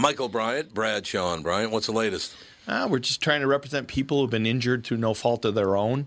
Michael Bryant, Bradshaw and Bryant. What's the latest? Uh, we're just trying to represent people who've been injured through no fault of their own.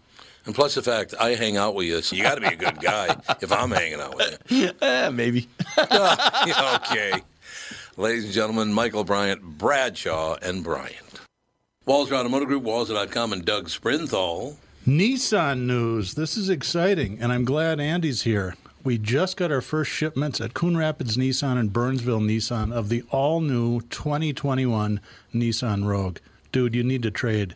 And plus the fact I hang out with you, so you got to be a good guy if I'm hanging out with you. Eh, maybe. Yeah, okay. Ladies and gentlemen, Michael Bryant, Bradshaw, and Bryant. Walser Automotive Group, Walser.com, and Doug Sprinthal. Nissan news. This is exciting, and I'm glad Andy's here. We just got our first shipments at Coon Rapids Nissan and Burnsville Nissan of the all new 2021 Nissan Rogue. Dude, you need to trade.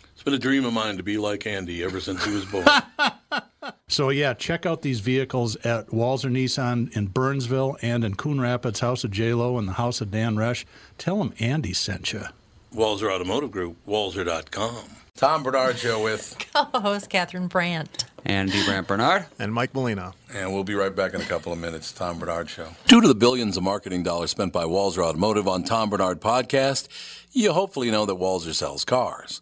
It's been a dream of mine to be like Andy ever since he was born. So yeah, check out these vehicles at Walser Nissan in Burnsville and in Coon Rapids, House of J Lo and the House of Dan Resch. Tell them Andy sent you. Walser Automotive Group, Walser.com. Tom Barnard Show with, co-host Catherine Brandt. Andy Brandt Barnard. And Mike Molina. and we'll be right back in a couple of minutes. Tom Barnard Show. Due to the billions of marketing dollars spent by Walser Automotive on Tom Barnard Podcast, you hopefully know that Walser sells cars.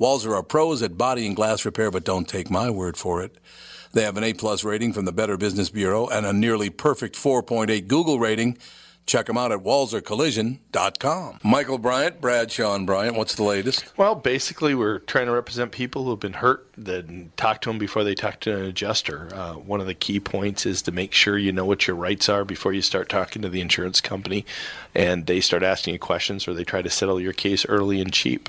Walser are pros at body and glass repair, but don't take my word for it. They have an A plus rating from the Better Business Bureau and a nearly perfect 4.8 Google rating. Check them out at walsercollision.com. Michael Bryant, Bradshaw and Bryant, what's the latest? Well, basically, we're trying to represent people who have been hurt, then talk to them before they talk to an adjuster. Uh, one of the key points is to make sure you know what your rights are before you start talking to the insurance company and they start asking you questions or they try to settle your case early and cheap.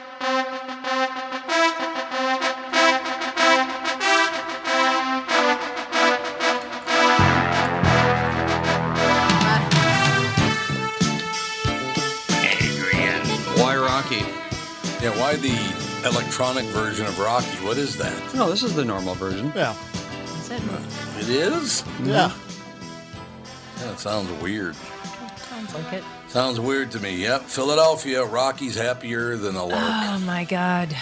Yeah, why the electronic version of Rocky? What is that? No, this is the normal version. Yeah. Is it? It is? Yeah. Yeah, it sounds weird. Sounds like it. Sounds weird to me. Yep, Philadelphia, Rocky's happier than a lark. Oh my God.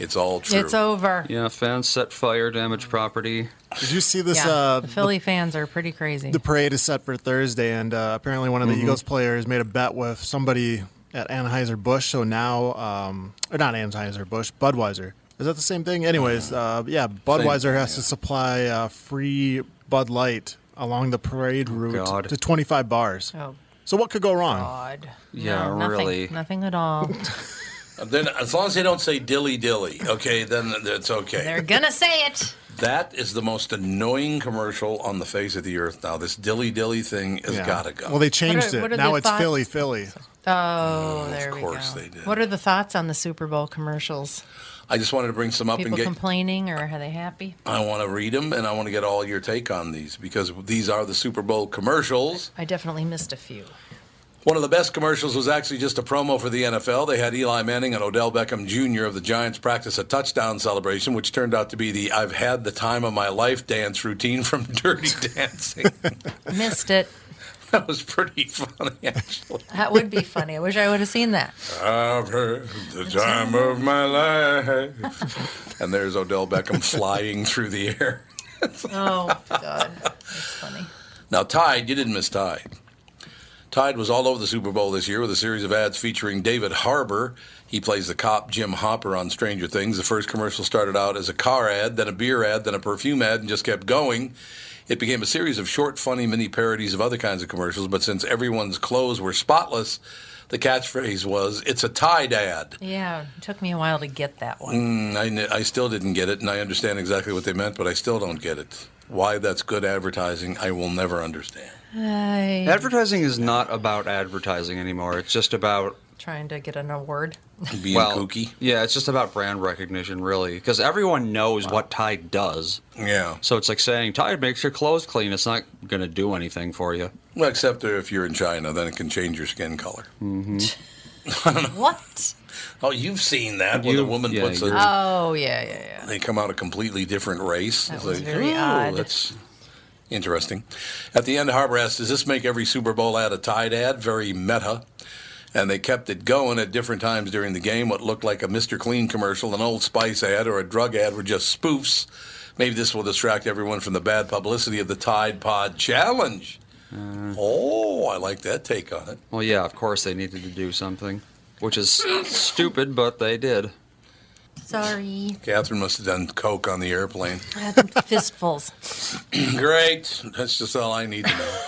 It's all true. It's over. Yeah, fans set fire, damage property. Did you see this? Yeah, uh, the Philly fans are pretty crazy. The parade is set for Thursday, and uh, apparently one of the Eagles players made a bet with somebody at Anheuser Busch. So now, um, or not Anheuser Busch, Budweiser. Is that the same thing? Anyways, uh, yeah, Budweiser thing, has yeah. to supply uh, free Bud Light along the parade route God. to 25 bars. oh So what could go wrong? God. Yeah, No, nothing, really. Nothing at all. Then, as long as they don't say dilly dilly, okay, then it's okay. They're gonna say it. That is the most annoying commercial on the face of the earth now. This dilly dilly thing has Yeah. got to go. Well, they changed what it. are Now the it's thoughts? Philly, Philly. Oh, mm, there we course go. they did. What are the thoughts on the Super Bowl commercials? I just wanted to bring some up People and get. complaining, or are they happy? I want to read them and I want to get all your take on these because these are the Super Bowl commercials. I definitely missed a few. One of the best commercials was actually just a promo for the NFL. They had Eli Manning and Odell Beckham Jr. of the Giants practice a touchdown celebration, which turned out to be the I've had the time of my life dance routine from Dirty Dancing. Missed it. that was pretty funny, actually. That would be funny. I wish I would have seen that. I've had the time of my life. and there's Odell Beckham flying through the air. Oh God, that's funny. Now, Tide, you didn't miss Tide. Tide was all over the Super Bowl this year with a series of ads featuring David Harbour. He plays the cop Jim Hopper on Stranger Things. The first commercial started out as a car ad, then a beer ad, then a perfume ad, and just kept going. It became a series of short, funny mini parodies of other kinds of commercials, but since everyone's clothes were spotless, the catchphrase was, It's a Tide ad. Yeah, it took me a while to get that one. Mm, I, I still didn't get it, and I understand exactly what they meant, but I still don't get it. Why that's good advertising, I will never understand. I Advertising is not about advertising anymore. It's just about trying to get an award. Being well, kooky. yeah, it's just about brand recognition, really, because everyone knows what Tide does. Yeah. So it's like saying Tide makes your clothes clean. It's not going to do anything for you. Well, except if you're in China, then it can change your skin color. Mm-hmm. What? Oh, you've seen that when the woman yeah, puts a, you're- Oh yeah, yeah, yeah. they come out a completely different race. That It's was like, very oh, odd. That's interesting. At the end, Harbour asked, "Does this make every Super Bowl ad a Tide ad?" Very meta. And they kept it going at different times during the game. What looked like a Mr. Clean commercial, an Old Spice ad, or a drug ad were just spoofs. Maybe this will distract everyone from the bad publicity of the Tide Pod Challenge. Uh. oh, I like that take on it. Well, yeah, of course they needed to do something, which is stupid, but they did. Sorry. Catherine must have done coke on the airplane. I had fistfuls. Great. That's just all I need to know.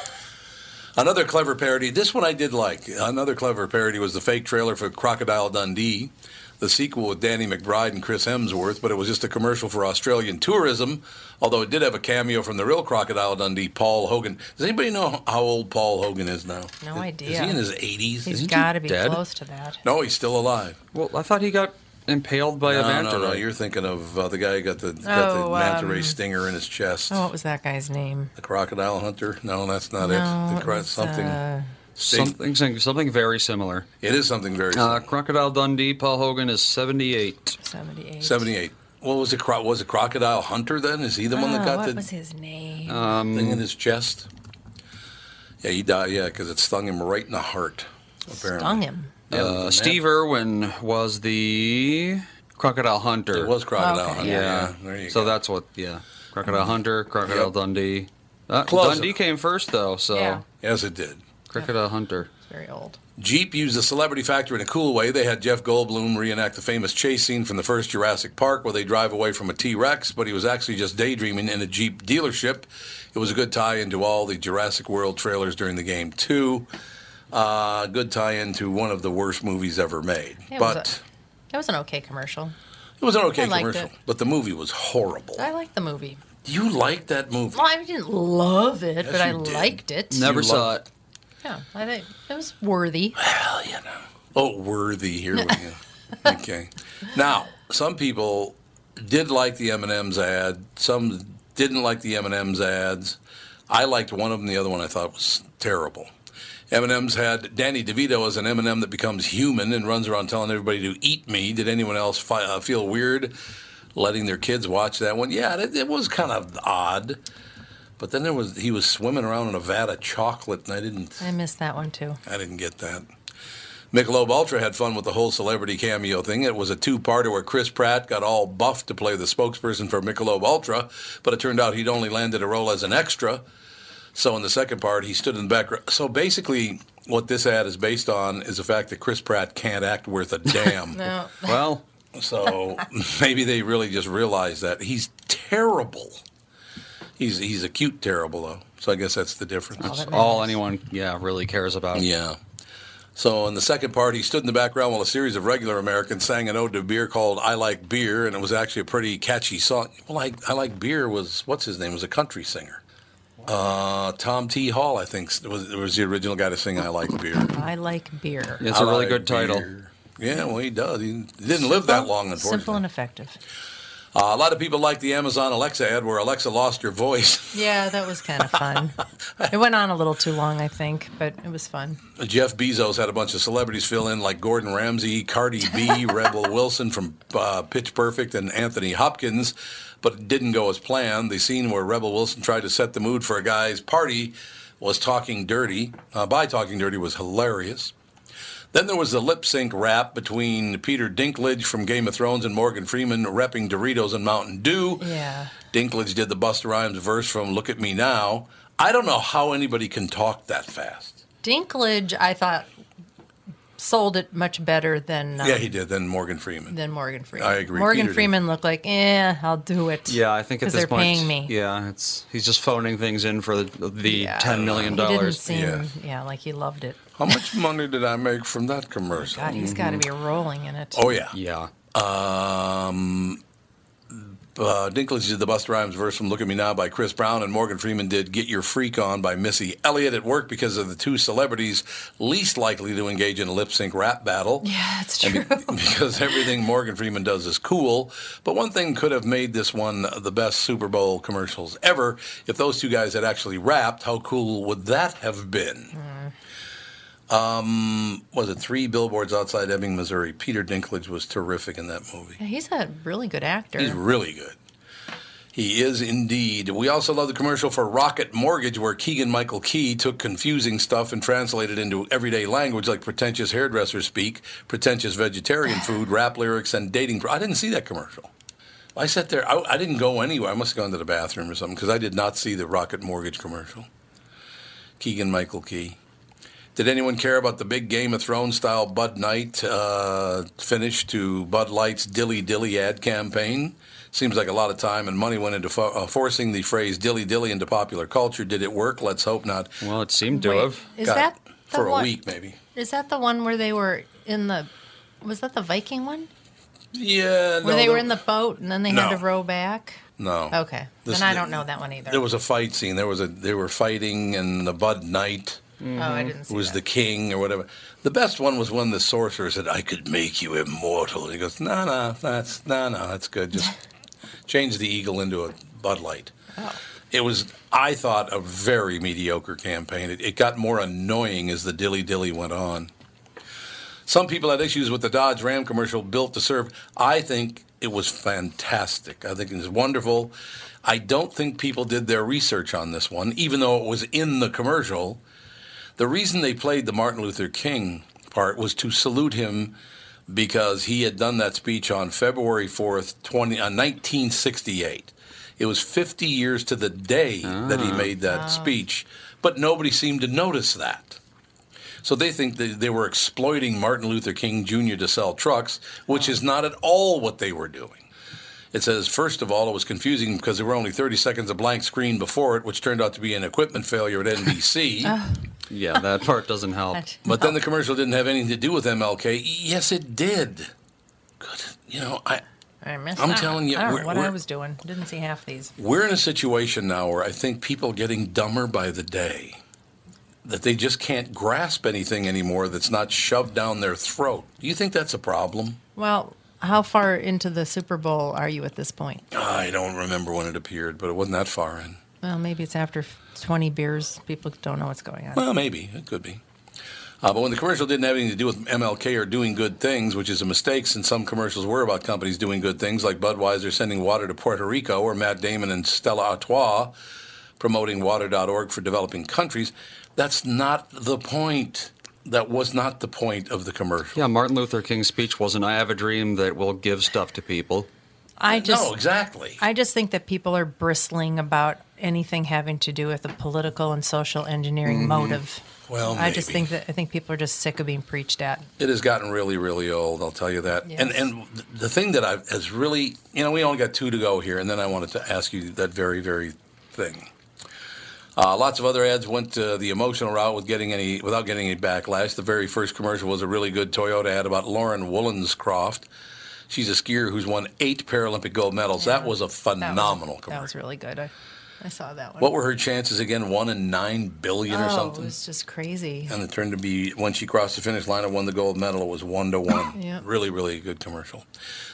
Another clever parody. This one I did like. Another clever parody was the fake trailer for Crocodile Dundee, the sequel with Danny McBride and Chris Hemsworth, but it was just a commercial for Australian tourism, although it did have a cameo from the real Crocodile Dundee, Paul Hogan. Does anybody know how old Paul Hogan is now? No Is- idea. Is he in his 80s? He's got to be dead? close to that. No, he's still alive. Well, I thought he got impaled by a No, manta no, no. ray. You're thinking of uh, the guy who got the, got Oh, the manta ray um, stinger in his chest. Oh, what was that guy's name? The crocodile hunter? No, that's not no, it. The it cro- was, something. uh, Something, something very similar. it is something very Uh, similar. Crocodile Dundee, Paul Hogan is 78. 78. 78. What was it? Cro- Was it Crocodile Hunter then? Is he the one that Oh, got what the was his name? thing in his chest? Yeah, he died. Yeah, because it stung him right in the heart. Apparently. Stung him. Yeah, Uh. Steve Irwin was the Crocodile Hunter. It was Crocodile Okay. Hunter. Yeah. Yeah, there you so go. that's what. Yeah, Crocodile Hunter, Crocodile Yep. Dundee. Uh, Close Dundee enough. came first though, so Yeah. Yes, it did. Crocodile Hunter. It's very old. Jeep used the celebrity factor in a cool way. They had Jeff Goldblum reenact the famous chase scene from the first Jurassic Park where they drive away from a T Rex, but he was actually just daydreaming in a Jeep dealership. It was a good tie into all the Jurassic World trailers during the game, too. Uh, good tie-in to one of the worst movies ever made. Yeah, it was but It was an okay commercial. it was an okay I commercial, it. but the movie was horrible. I liked the movie. You liked that movie? Well, I didn't love it, Yes, but I did. liked it. Never You saw loved it. Yeah, I think it was worthy. Well, you know. Oh, worthy. Here we go. okay. Now, some people did like the M&M's ad. Some didn't like the M&M's ads. I liked one of them. The other one I thought was terrible. M&M's had Danny DeVito as an M&M that becomes human and runs around telling everybody to eat me. Did anyone else fi- uh, feel weird letting their kids watch that one? Yeah, it, it was kind of odd. But then there was he was swimming around in a vat of chocolate, and I didn't. I missed that one too. I didn't get that. Michelob Ultra had fun with the whole celebrity cameo thing. It was a two-parter where Chris Pratt got all buffed to play the spokesperson for Michelob Ultra, but it turned out he'd only landed a role as an extra. So in the second part, he stood in the background. So basically, what this ad is based on is the fact that Chris Pratt can't act worth a damn. No, Well, So maybe they really just realized that he's terrible. He's he's a cute terrible though. So I guess that's the difference. Oh, that all anyone, yeah, really cares about. Yeah. So in the second part, he stood in the background while a series of regular Americans sang an ode to beer called "I Like Beer," and it was actually a pretty catchy song. Well, I, I like beer was what's his name? Was a country singer. Uh, Tom T. Hall, I think, was was the original guy to sing "I Like Beer." I like beer. It's I a really like good title. beer. Yeah, well, he does. He didn't live that long, unfortunately. Simple and effective. Uh, a lot of people like the Amazon Alexa ad where Alexa lost her voice. Yeah, that was kind of fun. it went on a little too long, I think, but it was fun. Jeff Bezos had a bunch of celebrities fill in, like Gordon Ramsay, Cardi B, Rebel Wilson from uh, Pitch Perfect, and Anthony Hopkins. But it didn't go as planned. The scene where Rebel Wilson tried to set the mood for a guy's party was talking dirty. Uh, by talking dirty was hilarious. Then there was the lip sync rap between Peter Dinklage from Game of Thrones and Morgan Freeman repping Doritos and Mountain Dew. Yeah. Dinklage did the Busta Rhymes verse from Look at Me Now. I don't know how anybody can talk that fast. Dinklage, I thought, sold it much better than um, Yeah, he did. than Morgan Freeman. than Morgan Freeman. I agree. Morgan Peter did. Freeman looked like, eh, I'll do it. Yeah, I think at because this they're point, paying me. yeah, it's he's just phoning things in for the, the Yeah. ten million dollars. seem, Yeah. yeah. like he loved it. How much money did I make from that commercial? God, he's got to be rolling in it. Oh yeah. Yeah, Um, uh, Dinklage did the Busta Rhymes verse from "Look at Me Now" by Chris Brown, and Morgan Freeman did "Get Your Freak On" by Missy Elliott. It worked because of the two celebrities least likely to engage in a lip sync rap battle. Yeah, that's true. be- because everything Morgan Freeman does is cool. But one thing could have made this one the best Super Bowl commercials ever. If those two guys had actually rapped, how cool would that have been? Um, was it three billboards outside Ebbing, Missouri? Peter Dinklage was terrific in that movie. Yeah, he's a really good actor. He's really good. He is indeed. We also love the commercial for Rocket Mortgage, where Keegan Michael Key took confusing stuff and translated it into everyday language like pretentious hairdresser speak, pretentious vegetarian food, rap lyrics, and dating. I didn't see that commercial. I sat there. I, I didn't go anywhere. I must have gone to the bathroom or something because I did not see the Rocket Mortgage commercial. Keegan Michael Key. Did anyone care about the big Game of Thrones style Bud Knight uh, finish to Bud Light's Dilly Dilly ad campaign? Seems like a lot of time and money went into fo- uh, forcing the phrase Dilly Dilly into popular culture. Did it work? Let's hope not. well, it seemed to Wait, have. Is Got that it. the for a one, week, maybe? Is that the one where they were in the? Was that the Viking one? Yeah. Where no, they were there- in the boat and then they had to row back? No. Okay. This- then I don't know that one either. There was a fight scene. There was a. They were fighting, and the Bud Knight Mm-hmm. oh, I didn't see was that. the king or whatever. The best one was when the sorcerer said, "I could make you immortal." And he goes, "No, no, that's no, no, that's good. Just change the eagle into a Bud Light." Oh. It was, I thought, a very mediocre campaign. It, it got more annoying as the dilly dilly went on. Some people had issues with the Dodge Ram commercial built to serve. I think it was fantastic. I think it was wonderful. I don't think people did their research on this one, even though it was in the commercial. The reason they played the Martin Luther King part was to salute him because he had done that speech on February 4th, 20, uh, 1968. It was 50 years to the day that he made that speech, but nobody seemed to notice that. So they think that they were exploiting Martin Luther King Jr. to sell trucks, which is not at all what they were doing. It says, first of all, it was confusing because there were only 30 seconds of blank screen before it, which turned out to be an equipment failure at NBC. Yeah, that part doesn't help. But then the commercial didn't have anything to do with MLK. Yes, it did. Good. You know, I I missed I'm that. telling you, I don't know we're- what I we're- was doing. Didn't see half these. we're in a situation now where I think people are getting dumber by the day. That they just can't grasp anything anymore that's not shoved down their throat. Do you think that's a problem? Well, how far into the Super Bowl are you at this point? I don't remember when it appeared, but it wasn't that far in. Well, maybe it's after 20 beers. People don't know what's going on. Well, maybe. It could be. Uh, but when the commercial didn't have anything to do with MLK or doing good things, which is a mistake since some commercials were about companies doing good things, like Budweiser sending water to Puerto Rico or Matt Damon and Stella Artois promoting water.org for developing countries, that's not the point. That was not the point of the commercial. Yeah, Martin Luther King's speech wasn't I have a dream that will give stuff to people. I just, no, exactly. I just think that people are bristling about anything having to do with a political and social engineering motive. Well, I just think that I think people are just sick of being preached at. It has gotten really, really old. I'll tell you that. And Yes. and the thing that I has really, you know, we only got two to go here, and then I wanted to ask you that very, very thing. Uh, lots of other ads went uh, the emotional route with getting any without getting any backlash. The very first commercial was a really good Toyota ad about Lauren Woolstencroft. She's a skier who's won eight Paralympic gold medals. That was a That was- phenomenal That was really good. I, I saw that one. what were her chances again? One in nine billion or oh, something. it was just crazy. And it turned to be when she crossed the finish line and won the gold medal, it was one to one. Yep. Really, really good commercial.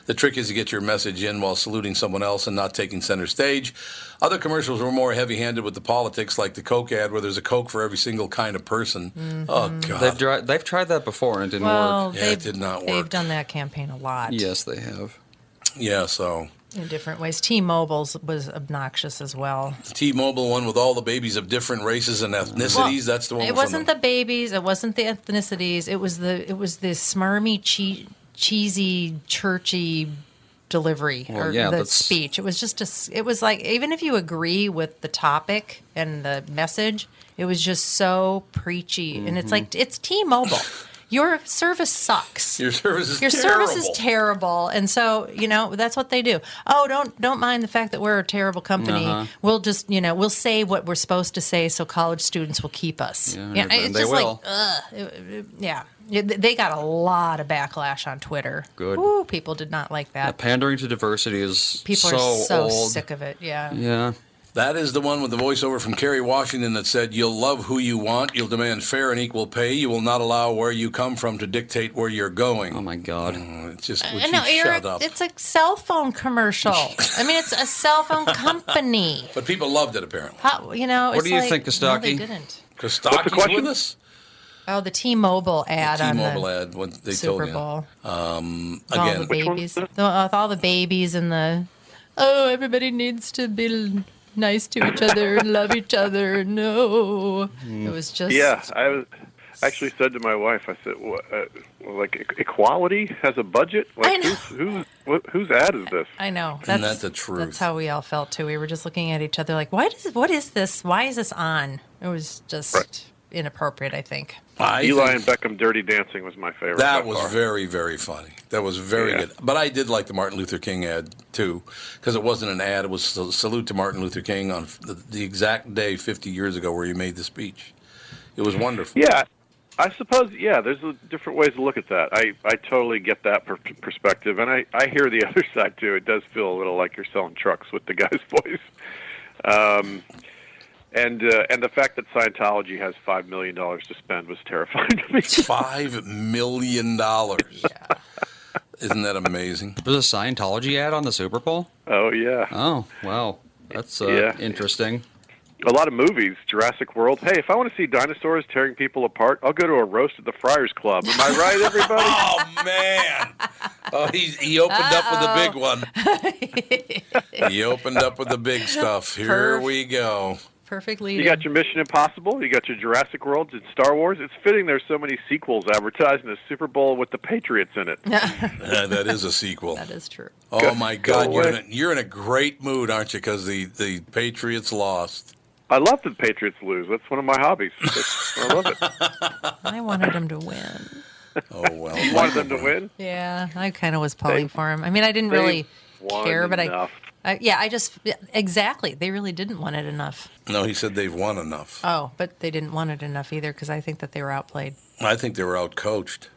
The trick is to get your message in while saluting someone else and not taking center stage. Other commercials were more heavy handed with the politics, like the Coke ad, where there's a Coke for every single kind of person. Mm-hmm. Oh, God. They've, dri- they've tried that before and it didn't well, work. Yeah, it they've, did not They've done that campaign a lot. Yes, they have. yeah, so in different ways. T-Mobile's was obnoxious as well. T Mobile one with all the babies of different races and ethnicities. that's the one It wasn't the babies. It wasn't the ethnicities. It was the it was the smarmy, che- cheesy, churchy delivery Well, or yeah, the that's- speech. It was just a. s- It was like even if you agree with the topic and the message, it was just so preachy. And it's mm-hmm. like it's T-Mobile. Your service sucks. Your service is Your terrible. service is terrible, and so you know that's what they do. Oh, don't don't mind the fact that we're a terrible company. Uh-huh. We'll just you know we'll say what we're supposed to say, so college students will keep us. Yeah, Yeah, it's they just will. like ugh, yeah. Yeah, They got a lot of backlash on Twitter. Good. Ooh, people did not like that. Pandering to diversity is People so are so old. sick of it. Yeah. Yeah. That is the one with the voiceover from Kerry Washington that said, You'll love who you want, you'll demand fair and equal pay, you will not allow where you come from to dictate where you're going. Oh my God. Oh, It's just, would I you know, shut Eric. up? It's a cell phone commercial. I mean, it's a cell phone company. But people loved it, apparently. How, you know, What it's do you like- think, No, they didn't. Kostaki's with us? Oh, the T-Mobile ad on T-Mobile the ad, what they Super told you. Bowl. Um, With all again, the babies, the, with all the babies and the oh, everybody needs to be nice to each other and love each other. No, it was just Yeah, I was actually said to my wife, I said, what, uh, like e- equality has a budget. Like, Who's, who's wh- whose ad is this? I know. Isn't That's that the truth? That's how we all felt too. We were just looking at each other like, why does what is this? Why is this on? It was just Right. inappropriate. I think. I Eli and Beckham Dirty Dancing was my favorite. that was far. very, very funny. That was very Yeah. good. But I did like the Martin Luther King ad, too, because it wasn't an ad. It was a salute to Martin Luther King on the, the exact day 50 years ago where he made the speech. It was wonderful. Yeah, I suppose. Yeah, there's a different ways to look at that. I I totally get that per- perspective, and I I hear the other side too. It does feel a little like you're selling trucks with the guy's voice. Um, and uh, and the fact that Scientology has five million dollars to spend was terrifying to me. Five million dollars. Isn't that amazing? There's a Scientology ad on the Super Bowl? Oh yeah, Oh, wow. That's uh, Yeah. interesting. a lot of movies. Jurassic World. Hey, if I want to see dinosaurs tearing people apart, I'll go to a roast at the Friars Club. Am I right, everybody? Oh man! Oh, he he opened up with the big one. he opened up with the big stuff. Here Perf. we go. Perfect lead. You got your Mission Impossible, you got your Jurassic World, and Star Wars. It's fitting there's so many sequels advertising the Super Bowl with the Patriots in it. Yeah, that is a sequel. that is true. Oh Go- my go God, you're in, a, you're in a great mood, aren't you? Because the, the Patriots lost. I love the Patriots lose. That's one of my hobbies. I love it. I wanted them to win. Oh well, You wanted them to win. Yeah, I kind of was pulling They- for him. I mean, I didn't really care, but enough. I, I, yeah, I just exactly. They really didn't want it enough. No, he said they've won enough. Oh, but they didn't want it enough either because I think that they were outplayed. I think they were outcoached.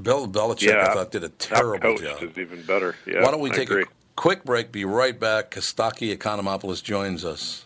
Bill Belichick, Yeah, I thought, did a terrible Outcoached job. is even better. Yeah, Why don't we I take agree. a quick break? Be right back. Kostaki Economopoulos joins us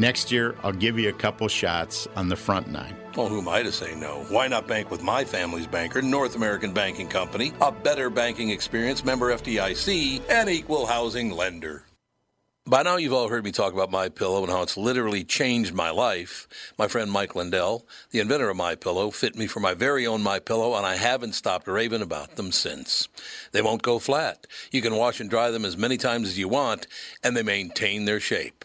Next year, I'll give you a couple shots on the front nine. Well, who am I to say no? Why not bank with my family's banker, North American Banking Company, a better banking experience, member FDIC, and equal housing lender? By now, you've all heard me talk about My Pillow and how it's literally changed my life. My friend Mike Lindell, the inventor of My Pillow, fit me for my very own My Pillow, and I haven't stopped raving about them since. They won't go flat. You can wash and dry them as many times as you want, and they maintain their shape.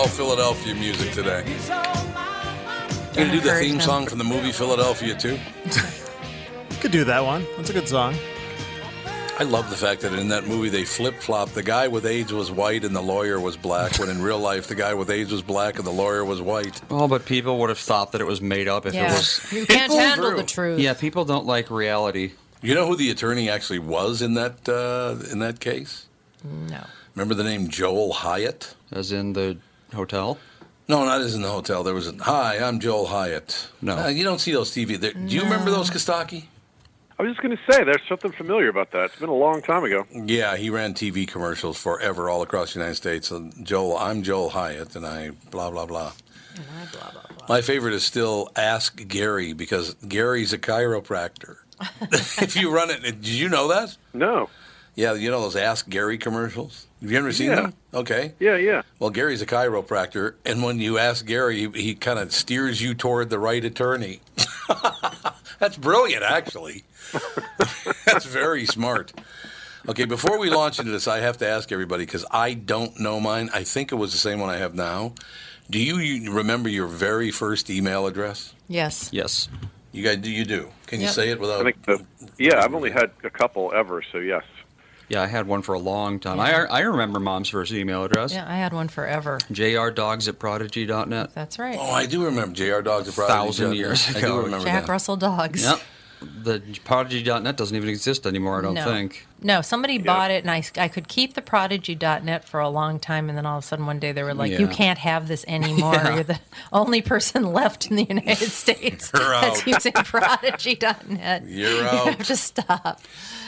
All Philadelphia music today. You gonna do the theme him. song from the movie Philadelphia too? Could do that one. That's a good song. I love the fact that in that movie they flip flop. The guy with AIDS was white and the lawyer was black, when in real life the guy with AIDS was black and the lawyer was white. Oh, but people would have thought that it was made up if Yeah. it was. You can't handle the truth. Yeah, people don't like reality. You know who the attorney actually was in that uh, in that case? No. Remember the name Joel Hyatt? As in the hotel? No, not as in the hotel. There was a hi. I'm Joel Hyatt. No. Uh, you don't see those TV. There. Do you remember those Kostaki? I was just going to say, there's something familiar about that. It's been a long time ago. Yeah, he ran TV commercials forever all across the United States. And Joel, I'm Joel Hyatt, and I blah blah blah. My favorite is still Ask Gary because Gary's a chiropractor. if you run it, did you know that? No. Yeah, you know those Ask Gary commercials. Have you ever seen Yeah. them? Okay. Yeah, yeah. Well, Gary's a chiropractor, and when you ask Gary, he, he kind of steers you toward the right attorney. That's brilliant, actually. That's very smart. Okay, before we launch into this, I have to ask everybody because I don't know mine. I think it was the same one I have now. Do you, you remember your very first email address? Yes. Yes. You guys, do you do? Can you say it I without? think the, yeah, I've only had a couple ever, so yes. Yeah, I had one for a long time. I, I remember mom's first email address. Yeah, I had one forever. jrdogs at prodigy.net. That's right. Oh, I do remember J.R. Dogs of Prodigy. Thousand years ago. I ago. do remember Jack that. Russell Dogs. Yep. The Prodigy.net doesn't even exist anymore. I don't no. think. No, somebody bought it, and I, I could keep the Prodigy.net for a long time, and then all of a sudden one day they were like, "You can't have this anymore. Yeah. You're the only person left in the United States You're that's out. using Prodigy.net. You're You out. have to stop."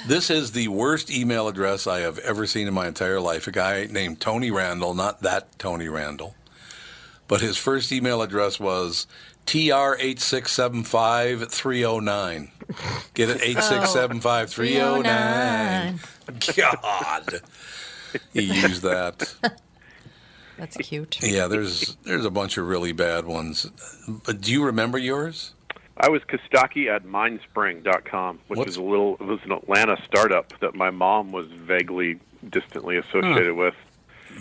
This is the worst email address I have ever seen in my entire life. A guy named Tony Randall, not that Tony Randall, but his first email address was TR8675-309. Get it? 8675309. God. He used that. That's cute. Yeah, there's there's a bunch of really bad ones. But do you remember yours? I was Kostaki at mindspring.com, which What's- is a little, it was an Atlanta startup that my mom was vaguely, distantly associated with.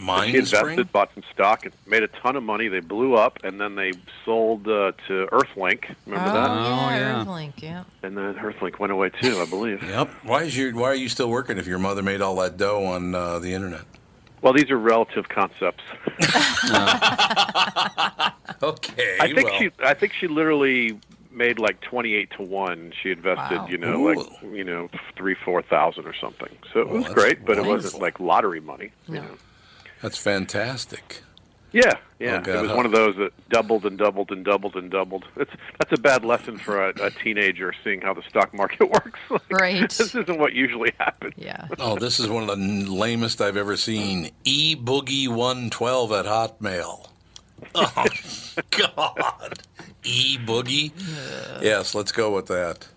She Mind invested, Spring? bought some stock, and made a ton of money. They blew up, and then they sold uh, to Earthlink. Remember oh, that? yeah, yeah. Earthlink, yeah. And then Earthlink went away too, I believe. Yep. Why is your Why are you still working if your mother made all that dough on uh, the internet? Well, these are relative concepts. Okay. I think well, she, I think she literally made like twenty-eight to one. She invested, Wow. you know, Ooh. like you know, three, four thousand or something. So it Well, was great, but it wasn't like lottery money. You No. know? That's fantastic. Yeah, yeah. Oh, it was huh? one of those that doubled and doubled and doubled and doubled. It's that's a bad lesson for a, a teenager seeing how the stock market works. Like, Right. This isn't what usually happens. Yeah. Oh, this is one of the lamest I've ever seen. E Boogie one twelve at Hotmail. Oh God. E Boogie. Yes, let's go with that.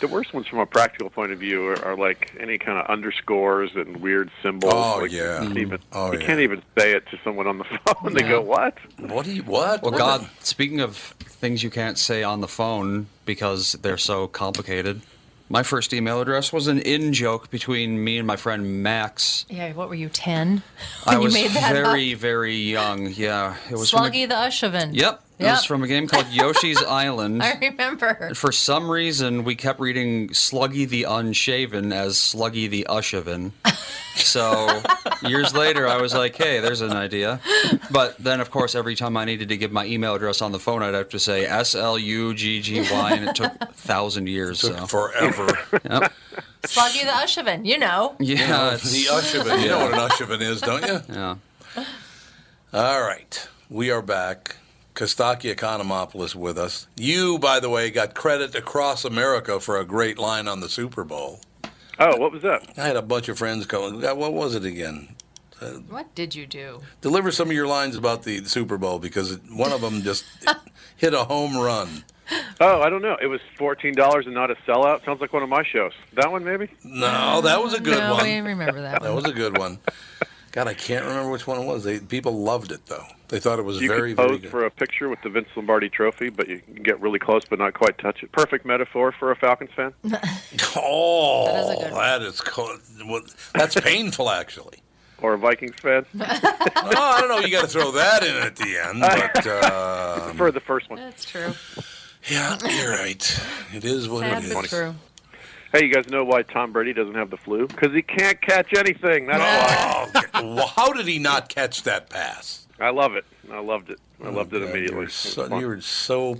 The worst ones from a practical point of view are, are like any kind of underscores and weird symbols. Oh, like, yeah. You, can't even, mm. Oh, you yeah. can't even say it to someone on the phone. They go, "What?" What do you what? Well, What God, the- speaking of things you can't say on the phone because they're so complicated, my first email address was an in joke between me and my friend Max. Yeah, what were you, 10? I you was made that very, up? very young. Yeah, it was from a, Sluggy the Ushavan. Yep, it Yep. was from a game called Yoshi's Island. I remember. For some reason, we kept reading Sluggy the Unshaven as Sluggy the Ushaven. So years later, I was like, hey, there's an idea. But then, of course, every time I needed to give my email address on the phone, I'd have to say S L U G G Y, and it took a thousand years. took So. forever. Yep. Sluggy the Ushavan, you know. Yeah, the it's- Ushavan. You know what an Ushavan is, don't you? yeah. All right. We are back. Kostaki Economopoulos with us. You, by the way, got credit across America for a great line on the Super Bowl. Oh, what was that? I had a bunch of friends going, "Uh, what was it again? What did you do? Deliver some of your lines about the Super Bowl because one of them just hit a home run. Oh, I don't know. It was fourteen dollars and not a sellout. Sounds like one of my shows. That one, maybe. No, that was a good no, one. I remember that One. That was a good one. God, I can't remember which one it was. They, people loved it though. They thought it was You very, could pose very good. for a picture with the Vince Lombardi Trophy, but you can get really close but not quite touch it. Perfect metaphor for a Falcons fan. Oh, That is a good one. that is co- well, that's painful, actually. Or a Vikings fan. Oh, I don't know. You got to throw that in at the end, but uh, for the first one. That's true. yeah, you're right. It is what Sad it but is. true. Hey, you guys know why Tom Brady doesn't have the flu? Because he can't catch anything. That's why. Oh, well, how did he not catch that pass? I love it. I loved it. I loved it God, immediately. You were, so, you were so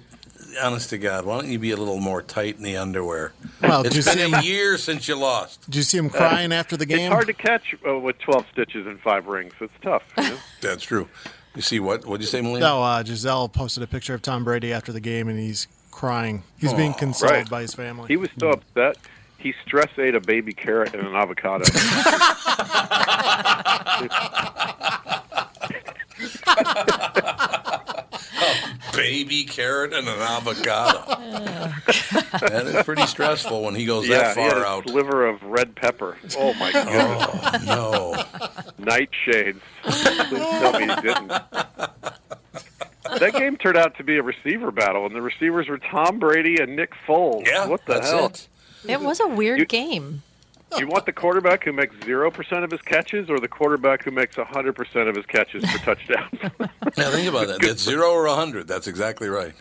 honest to God. Why don't you be a little more tight in the underwear? Well, did you It's see been him? a year since you lost. Did you see him crying after the game? It's hard to catch uh, with 12 stitches and five rings. It's tough. You know? That's true. You see what? What'd you say, Melina? No, uh, Gisele posted a picture of Tom Brady after the game, and he's crying. He's being consoled Right. by his family. he was so upset. He stress ate a baby carrot and an avocado. A baby carrot and an avocado. that is pretty stressful when he goes yeah, that far a out. sliver of red pepper. Oh my oh, god! Oh, no. Nightshades. Please tell me he didn't. That game turned out to be a receiver battle, and the receivers were Tom Brady and Nick Foles. Yeah, what the hell? it. It was a weird You- game. You want the quarterback who makes zero percent of his catches, or the quarterback who makes hundred percent of his catches for touchdowns? now, think about that. That's zero or a hundred. That's exactly right.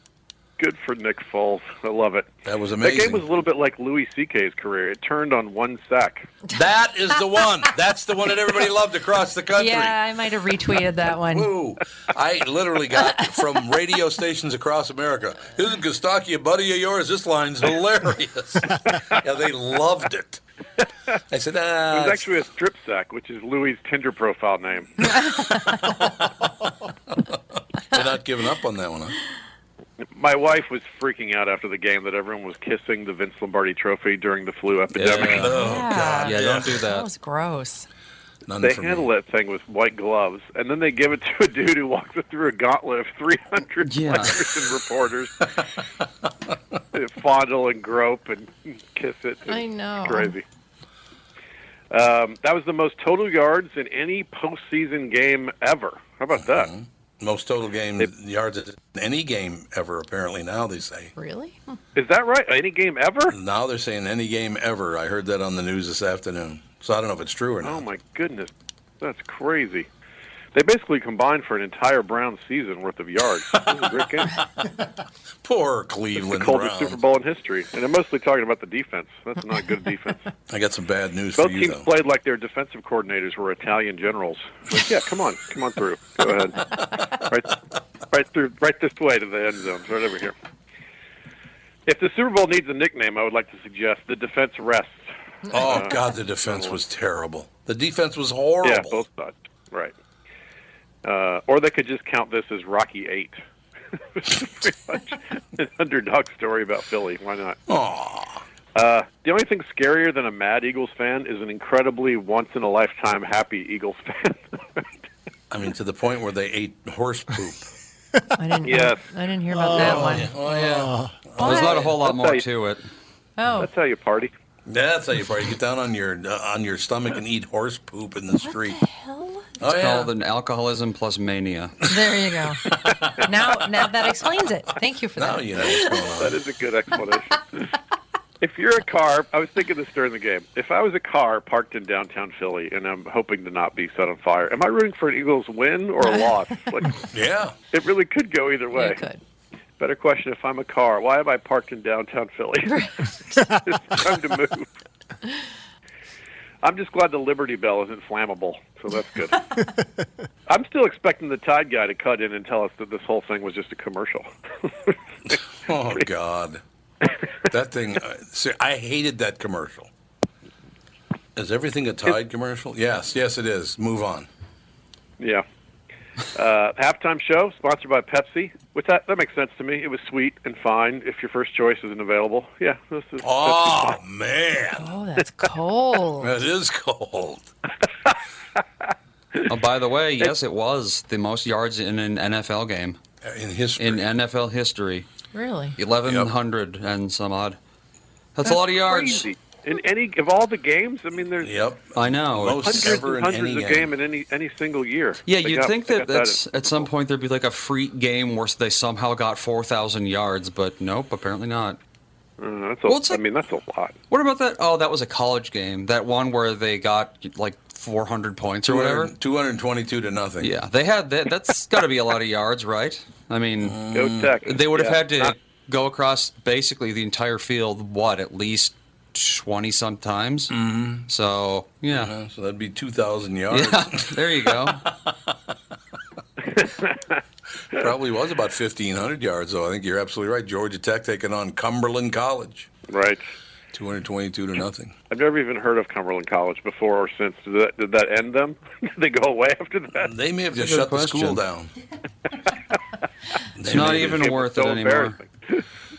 Good for Nick Foles. I love it. That was amazing. That game was a little bit like Louis C.K.'s career. It turned on one sack. That is the one. That's the one that everybody loved across the country. Yeah, I might have retweeted that one. Woo. I literally got from radio stations across America. Isn't Gustaki a buddy of yours? This line's hilarious. yeah, they loved it. I said, ah. It was actually a strip sack, which is Louis' Tinder profile name. they're not giving up on that one, huh? My wife was freaking out after the game that everyone was kissing the Vince Lombardi Trophy during the flu epidemic. Yeah. Oh, Yeah. God. Yeah, don't do That that. was gross. None They handle me. that thing with white gloves, and then they give it to a dude who walks it through a gauntlet of 300 Yeah. players and reporters. They Fondle and grope and kiss it. I know. Crazy. Um, that was the most total yards in any postseason game ever. How about that? Most total game yards in any game ever, apparently, now they say. Really? Hmm. Is that right? Any game ever? Now they're saying any game ever. I heard that on the news this afternoon. So I don't know if it's true or not. Oh my goodness, that's crazy. They basically combined for an entire Brown season worth of yards. This is a great game. Poor It's the Cleveland coldest Browns. Super Bowl in history, and I'm mostly talking about the defense. That's not good defense. I got some bad news Both for you, teams though. played like their defensive coordinators were Italian generals. Like, yeah, come on, come on through. Go ahead. Right, right through, right this way to the end zone. Right over here. If the Super Bowl needs a nickname, I would like to suggest the defense rests. Oh, uh, God, the defense was terrible. The defense was horrible. Yeah, both sides. Right. Uh, or they could just count this as Rocky Eight. Pretty much an underdog story about Philly. Why not? Aw. Uh, the only thing scarier than a mad Eagles fan is an incredibly once in a lifetime happy Eagles fan. I mean, to the point where they ate horse poop. I didn't. Yes. I didn't hear about that one. Oh, yeah. There's not a whole lot That's more you- to it. Oh, That's how you party. That's how you probably get down on your uh, on your stomach and eat horse poop in the street. The hell? Oh, yeah. Called an alcoholism plus mania. There you go. now, now that explains it. Thank you for Now that. you know what's going on. is a good explanation. if you're a car, I was thinking this during the game. If I was a car parked in downtown Philly and I'm hoping to not be set on fire, am I rooting for an Eagles win or a loss? Like, Yeah. it really could go either way. You could. Better question: If I'm a car, why am I parked in downtown Philly? it's time to move. I'm just glad the Liberty Bell isn't flammable, so that's good. I'm still expecting the Tide guy to cut in and tell us that this whole thing was just a commercial. Oh, God. That thing, uh, see, I hated that commercial. Is everything a Tide commercial? Yes, yes, it is. Move on. yeah. Uh, halftime show sponsored by Pepsi. Which that that makes sense to me. It was sweet and fine. If your first choice isn't available, yeah, this is. Oh, man. Oh, that's cold. That is cold. Oh, by the way, yes, it was the most yards in an NFL game uh, In history. in NFL history. really? Eleven hundred and some odd. That's, a lot of yards. Crazy. In any of all the games, I mean, there's yep. I know. Most hundreds ever and in hundreds any of game. game in any any single year. Yeah, They you'd got- think they that that's in- at some point there'd be like a freak game where they somehow got four thousand yards, but nope, apparently not. Uh, that's a, Well, it's I mean, that's a lot. What about that? Oh, that was a college game. That one where they got like four hundred points or whatever. 222 to nothing. Yeah, they had that. That's got to be a lot of yards, right? I mean, Go Tech. they would have Yeah. had to Not- go across basically the entire field. What, at least twenty sometimes? Mm-hmm. So yeah, so that'd be 2,000 yards. yeah. There you go. Probably was about 1,500 yards, though. I think you're absolutely right. Georgia Tech taking on Cumberland College. right. 222 to nothing. I've never even heard of Cumberland College before or since. Did that, did that end them? did they go away after that? They may have just Good shut the school down. It's not even It worth so it anymore.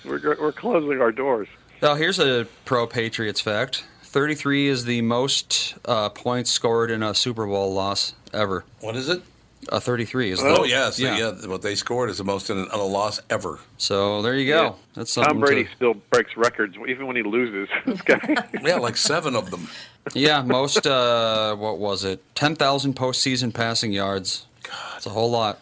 we're we're closing our doors. Now, here's a pro Patriots fact 33 is the most uh, points scored in a Super Bowl loss ever. What is it? Uh, 33 is Oh, the, yes. yeah. Yeah. What they scored is the most in a, in a loss ever. So there you go. Yeah. That's something. Tom Brady to- still breaks records even when he loses. This guy. Yeah, like seven of them. yeah, most. Uh, what was it? 10,000 postseason passing yards. God. It's a whole lot.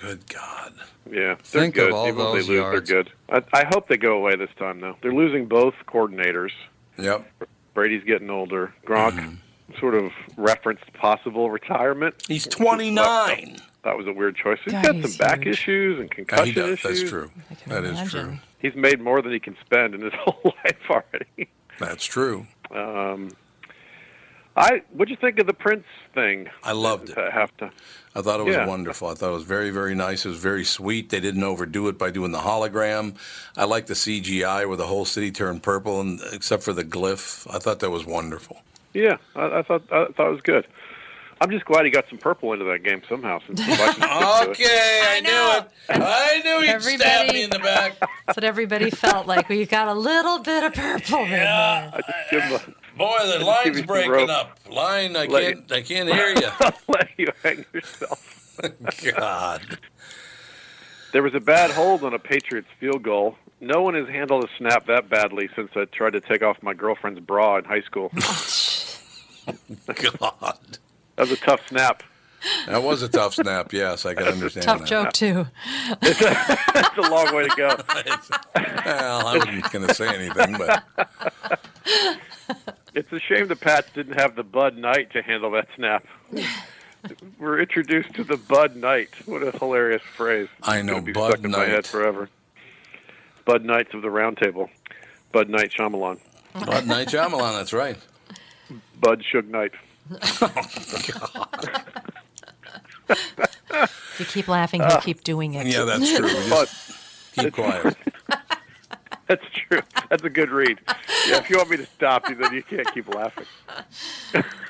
Good God. Yeah, they're Think of good. all Even when those they lose, yards. they're good. I, I hope they go away this time, though. They're losing both coordinators. Yep. Brady's getting older. Gronk Mm-hmm. sort of referenced possible retirement. He's 29. That was a weird choice. He's God, got he's some back huge. issues and Yeah, concussion he does. issues. That's true. can That is imagine. true. He's made more than he can spend in his whole life already. That's true. Um, I what'd you think of the Prince thing? I loved it. To have to. I thought it was Yeah. wonderful. I thought it was very, very nice. It was very sweet. They didn't overdo it by doing the hologram. I like the CGI where the whole city turned purple, and except for the glyph, I thought that was wonderful. Yeah, I, I thought I thought it was good. I'm just glad he got some purple into that game somehow. Since the Vikings didn't do it. Okay, I, knew it. I knew he'd stab me in the back. That's what everybody felt like. We got a little bit of purple in there. I just give him a, Boy, the line's breaking up. Line, I Let can't, I can't hear you. let you hang yourself. God. There was a bad hold on a Patriots field goal. No one has handled a snap that badly since I tried to take off my girlfriend's bra in high school. God. That was a tough snap. That was a tough snap. Yes, I can understand Tough that. joke too. It's a long way to go. Well, I wasn't going to say anything, but It's a shame the Pats didn't have the Bud Knight to handle that snap. We're introduced to the Bud Knight. What a hilarious phrase. I It's know, gonna be Bud stuck in my head Knight. forever. Bud Knights of the Round Table. Bud Knight Shyamalan. Bud Knight Shyamalan, that's right. Bud Suge Knight. You keep laughing, he'll ah. keep doing it. Yeah, that's true. Just But keep quiet. that's true. That's a good read. Yeah, if you want me to stop you, then you can't keep laughing.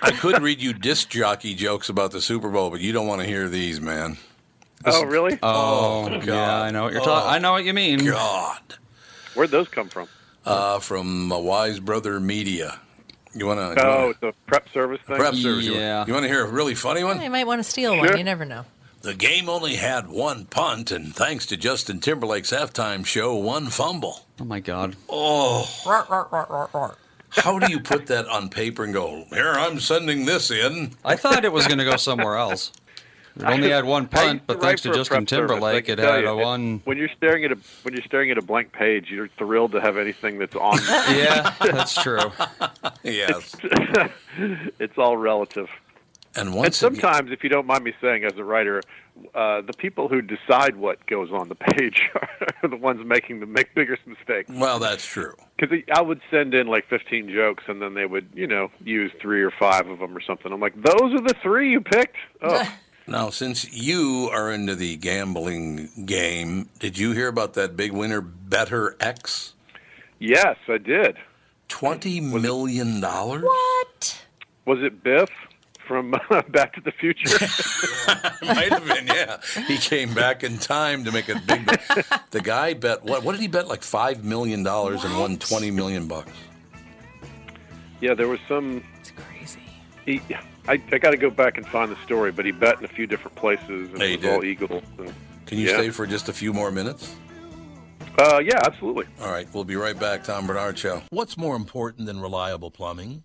I could read you disc jockey jokes about the Super Bowl, but you don't want to hear these, man. Oh, really? Oh, God. yeah, I know what you're talking. I know what you mean. God. Where'd those come from? Uh, from uh, Wise Brother Media. You want to? Oh, it's a prep service thing? Prep service. Yeah. You want to hear a really funny one? You might want to steal one. You never know. The game only had one punt, and thanks to Justin Timberlake's halftime show, one fumble. Oh my God. Oh, how do you put that on paper and go, here, I'm sending this in? I thought it was going to go somewhere else. It only had one punt, used but thanks to Justin prep service. I Timberlake, it had you, a it- one. When you're staring at a when you're staring at a blank page, you're thrilled to have anything that's on. Yeah, that's true. Yes. it's all relative. And And once again- sometimes, if you don't mind me saying, as a writer, uh, the people who decide what goes on the page are the ones making the make biggest mistakes. well, that's true. Because I would send in like 15 jokes, and then they would, you know, use three or five of them or something. I'm like, those are the three you picked. Oh, Now, since you are into the gambling game, did you hear about that big winner, Bettor X? yes, I did. Twenty million dollars. What? Was it Biff from Back to the Future? Might have been, yeah. He came back in time to make a big. Bet. The guy bet what? What did he bet? Like five million dollars and won twenty million bucks. yeah, there was some. It's crazy. He, I, I got to go back and find the story, but he bet in a few different places, and He it was all did. Eagles. And, Can you Yeah. stay for just a few more minutes? uh, yeah, absolutely. All right, we'll be right back. Tom Barnard Show. What's more important than reliable plumbing?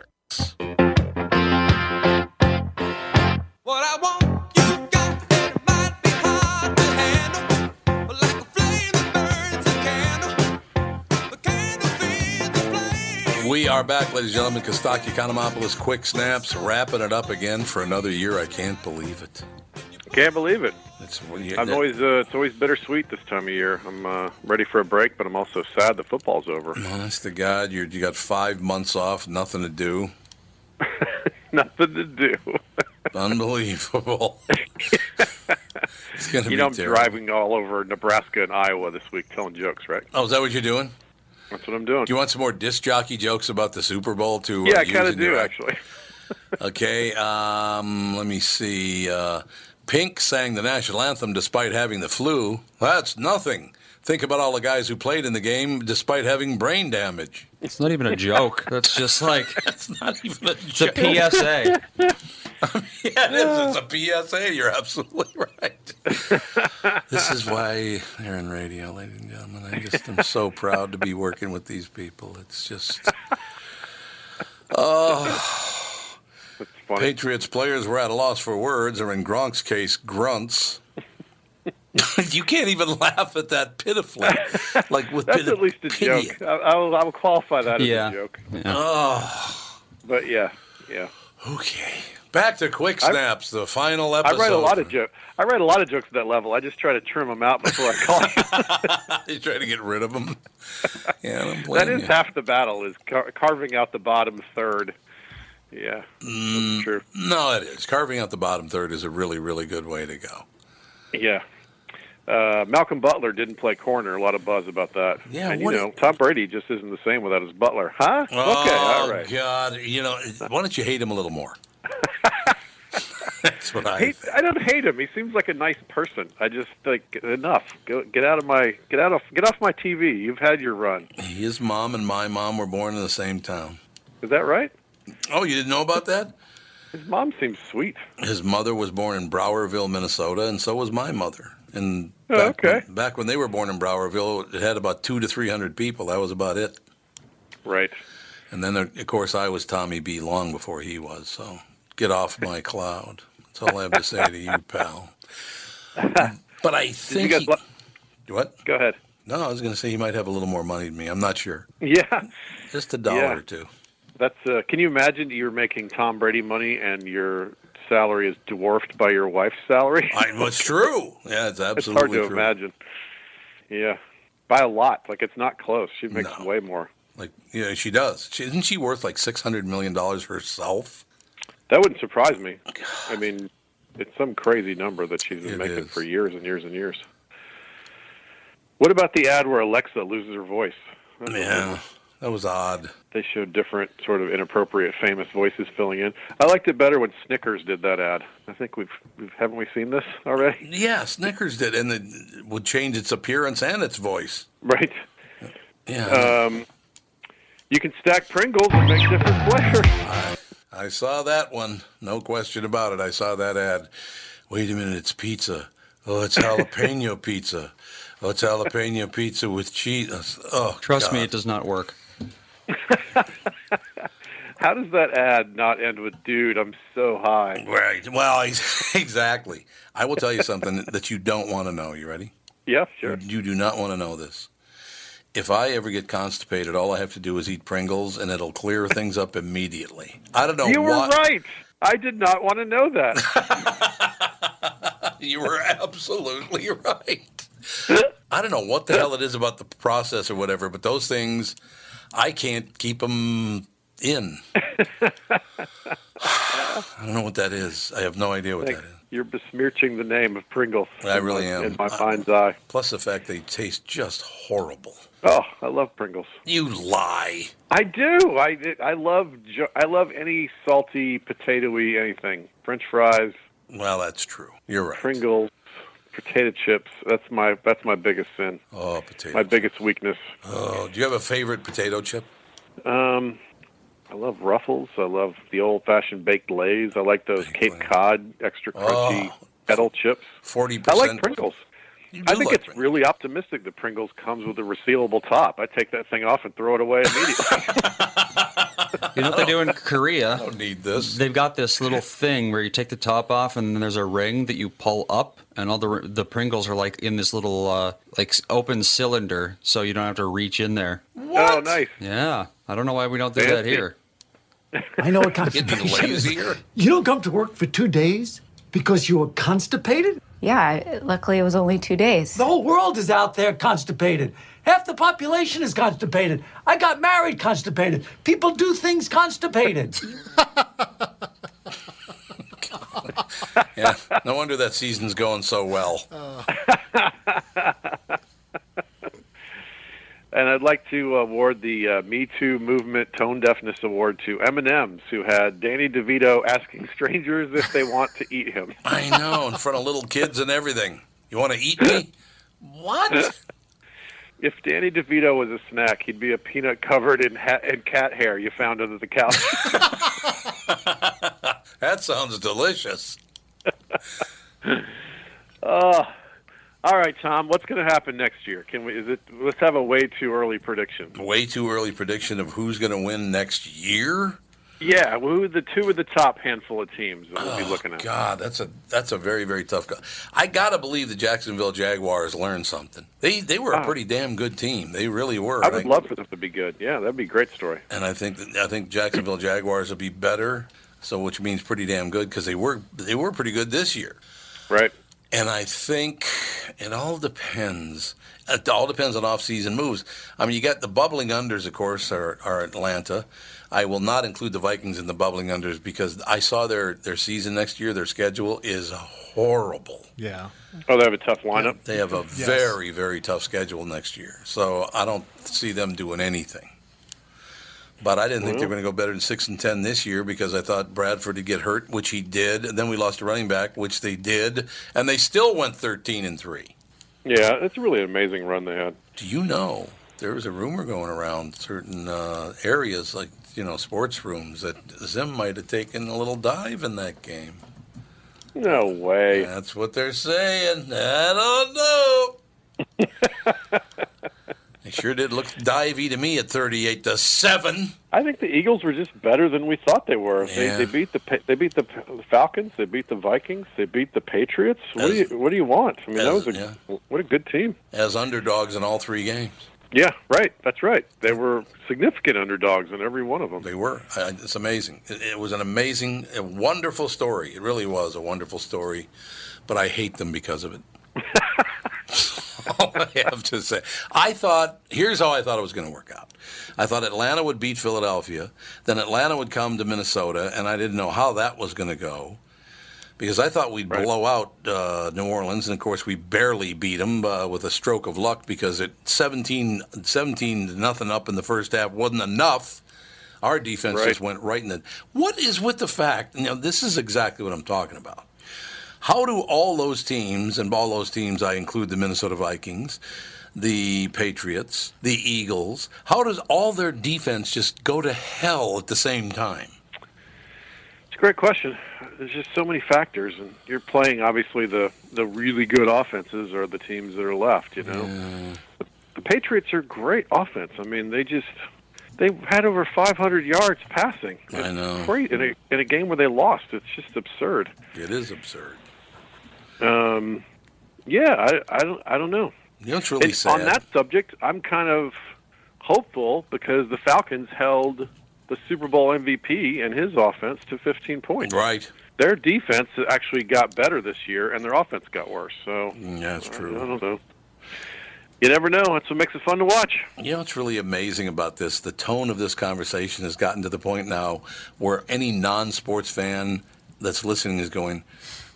We are back, ladies and gentlemen. Kostaki Economopoulos Quick Snaps, wrapping it up again for another year. I can't believe it. Can't believe it. You- I'm that- always uh, it's always bittersweet this time of year. I'm uh, ready for a break, but I'm also sad the football's over. honest to God, you're, you got five months off, nothing to do. nothing to do. Unbelievable. it's to you be know, I'm terrible. driving all over Nebraska and Iowa this week telling jokes, right? Oh, is that what you're doing? That's what I'm doing. Do you want some more disc jockey jokes about the Super Bowl to? yeah, uh, I kind of do your- actually. Okay, um, let me see. Uh, Pink sang the national anthem despite having the flu. That's nothing. Think about all the guys who played in the game despite having brain damage. It's not even a joke. That's just like That's not even a it's a. PSA. Yeah, it is. It's a PSA. You're absolutely right. this is why they're in radio, ladies and gentlemen. I just am so proud to be working with these people. It's just. Oh. That's funny. Patriots players were at a loss for words, or in Gronk's case, grunts. you can't even laugh at that pitifully. Like with That's pit- at least a pity. joke. I, I, will, I will qualify that Yeah. as a joke. Yeah. Oh, But yeah, yeah. okay. Back to quick I- snaps, the final episode. I write a lot of jokes. I write a lot of jokes at that level. I just try to trim them out before I call you. you try to get rid of them. Yeah, I don't that blame is you. half the battle: is car- carving out the bottom third. Yeah, Mm. No, it is. Carving out the bottom third is a really, really good way to go. Yeah. Uh, Malcolm Butler didn't play corner. A lot of buzz about that. Yeah, and you know, it- Tom Brady just isn't the same without his Butler, huh? okay, oh, all right. God. You know, why don't you hate him a little more? That's what I Hate. I don't hate him. He seems like a nice person. I just like enough. Go, get out of my get out of get off my TV. You've had your run. His mom and my mom were born in the same town. Is that right? Oh, you didn't know about that? His mom seems sweet. His mother was born in Browerville, Minnesota, and so was my mother. And Oh, back, okay. when, back when they were born in Browerville, it had about two to three hundred people. That was about it. Right. And then, of course, I was Tommy B. long before he was. So get off my cloud. That's all I have to say to you, pal. But I think guys? he- what? Go ahead. No, I was going to say he might have a little more money than me. I'm not sure. Yeah. Just a dollar Yeah. or two. That's. Uh, can you imagine you're making Tom Brady money and your salary is dwarfed by your wife's salary? I, it's true. Yeah, it's absolutely it's hard to true. imagine. Yeah, by a lot. Like it's not close. She makes No. way more. Like, yeah, she does. She, isn't she worth like six hundred million dollars herself? That wouldn't surprise me. I mean, it's some crazy number that she's been It making is. for years and years and years. What about the ad where Alexa loses her voice? Yeah, that was odd. They showed different sort of inappropriate famous voices filling in. I liked it better when Snickers did that ad. I think we've, we've haven't we seen this already? Yeah, Snickers did, and it would change its appearance and its voice. Right. Yeah, Um, you can stack Pringles and make different flavors. I saw that one. No question about it. I saw that ad. Wait a minute, it's pizza. Oh, it's jalapeno pizza. Oh, it's jalapeno pizza with cheese. Oh, Trust me, it does not work. How does that ad not end with "Dude, I'm so high"? Right. Well, exactly. I will tell you something that you don't want to know. You ready? Yeah, sure. You do not want to know this. If I ever get constipated, all I have to do is eat Pringles, and it'll clear things up immediately. I don't know You were what. right. I did not want to know that. You were absolutely right. I don't know what the hell it is about the process or whatever, but those things, I can't keep them in. I don't know what that is. I have no idea what that is. You're besmirching the name of Pringles. I really my- am. In my mind's eye. Plus the fact they taste just horrible. Oh, I love Pringles. You lie. I do. I I love I love any salty, potatoy anything. French fries, Well, that's true. You're right. Pringles, potato chips. That's my that's my biggest sin. Oh, potato. My biggest weakness. Oh, do you have a favorite potato chip? Um, I love Ruffles. I love the old-fashioned baked Lays. I like those Cape Cod extra crunchy Oh. kettle chips. Forty I like. Pringles. You I think it's Pringles. really optimistic that Pringles comes with a resealable top. I take that thing off and throw it away immediately. You know what they do in Korea? I don't need this. They've got this little thing where you take the top off, and then there's a ring that you pull up, and all the the Pringles are like in this little uh, like open cylinder, so you don't have to reach in there. oh, nice. Yeah, I don't know why we don't do that here. I know what Getting constipation is. lazier. You don't come to work for two days because you were constipated? Yeah, luckily it was only two days. The whole world is out there constipated. Half the population is constipated. I got married constipated. People do things constipated. yeah, no wonder that season's going so well. Uh. And I'd like to award the uh, Me Too movement tone deafness award to M&M's, who had Danny DeVito asking strangers if they want to eat him. I know, in front of little kids and everything. You want to eat me? What? If Danny DeVito was a snack, he'd be a peanut covered in, ha- in cat hair you found under the couch. That sounds delicious. uh, all right, Tom. What's going to happen next year? Can we? Is it? Let's have a way too early prediction. Way too early prediction of who's going to win next year. Yeah, who are the two of the top handful of teams that we'll be Oh, looking at? God, that's a that's a very very tough. Go- I gotta believe the Jacksonville Jaguars learned something. They they were a pretty damn good team. They really were. I would love for them to be good. Yeah, that'd be a great story. and I think that, I think Jacksonville Jaguars will be better. So which means pretty damn good because they were they were pretty good this year. Right. And I think it all depends. It all depends on off-season moves. I mean, you got the bubbling unders, of course, are, are Atlanta. I will not include the Vikings in the bubbling unders because I saw their, their season next year. Their schedule is horrible. Yeah. Oh, they have a tough lineup. They have a Yes. very, very tough schedule next year. So I don't see them doing anything. But I didn't think they were going to go better than six and ten this year because I thought Bradford would get hurt, which he did. And then we lost a running back, which they did, and they still went thirteen and three. Yeah, it's really an amazing run they had. Do you know there was a rumor going around certain uh, areas, like you know sports rooms, that Zim might have taken a little dive in that game. No way. That's what they're saying. I don't know. they sure did look divey to me at thirty-eight to seven. I think the Eagles were just better than we thought they were. Yeah. They, they beat the they beat the Falcons. They beat the Vikings. They beat the Patriots. What do you What do you want? I mean, that was a yeah. what a good team. as underdogs in all three games. Yeah, right. That's right. They were significant underdogs in every one of them. They were. It's amazing. It, it was an amazing, a wonderful story. It really was a wonderful story, but I hate them because of it. All I have to say. I thought, here's how I thought it was going to work out. I thought Atlanta would beat Philadelphia, then Atlanta would come to Minnesota, and I didn't know how that was going to go because I thought we'd blow out uh, New Orleans, and of course we barely beat them uh, with a stroke of luck because at 17, 17 to nothing up in the first half wasn't enough. Our defense Right. just went right in the. What is with the fact? You know, this is exactly what I'm talking about. How do all those teams, and by all those teams, I include the Minnesota Vikings, the Patriots, the Eagles, how does all their defense just go to hell at the same time? It's a great question. There's just so many factors, and you're playing obviously the the really good offenses are the teams that are left. You know, the Patriots are great offense. I mean, they just they had over 500 yards passing. I know. Great in a in a game where they lost. It's just absurd. It is absurd. Um, yeah, I, I don't I don't know. You know what's really And sad? On that subject, I'm kind of hopeful because the Falcons held the Super Bowl MVP and his offense to 15 points. Right. Their defense actually got better this year, and their offense got worse. So Yeah, that's I, I don't know. You never know. That's what makes it fun to watch. You know what's really amazing about this? The tone of this conversation has gotten to the point now where any non sports fan that's listening is going,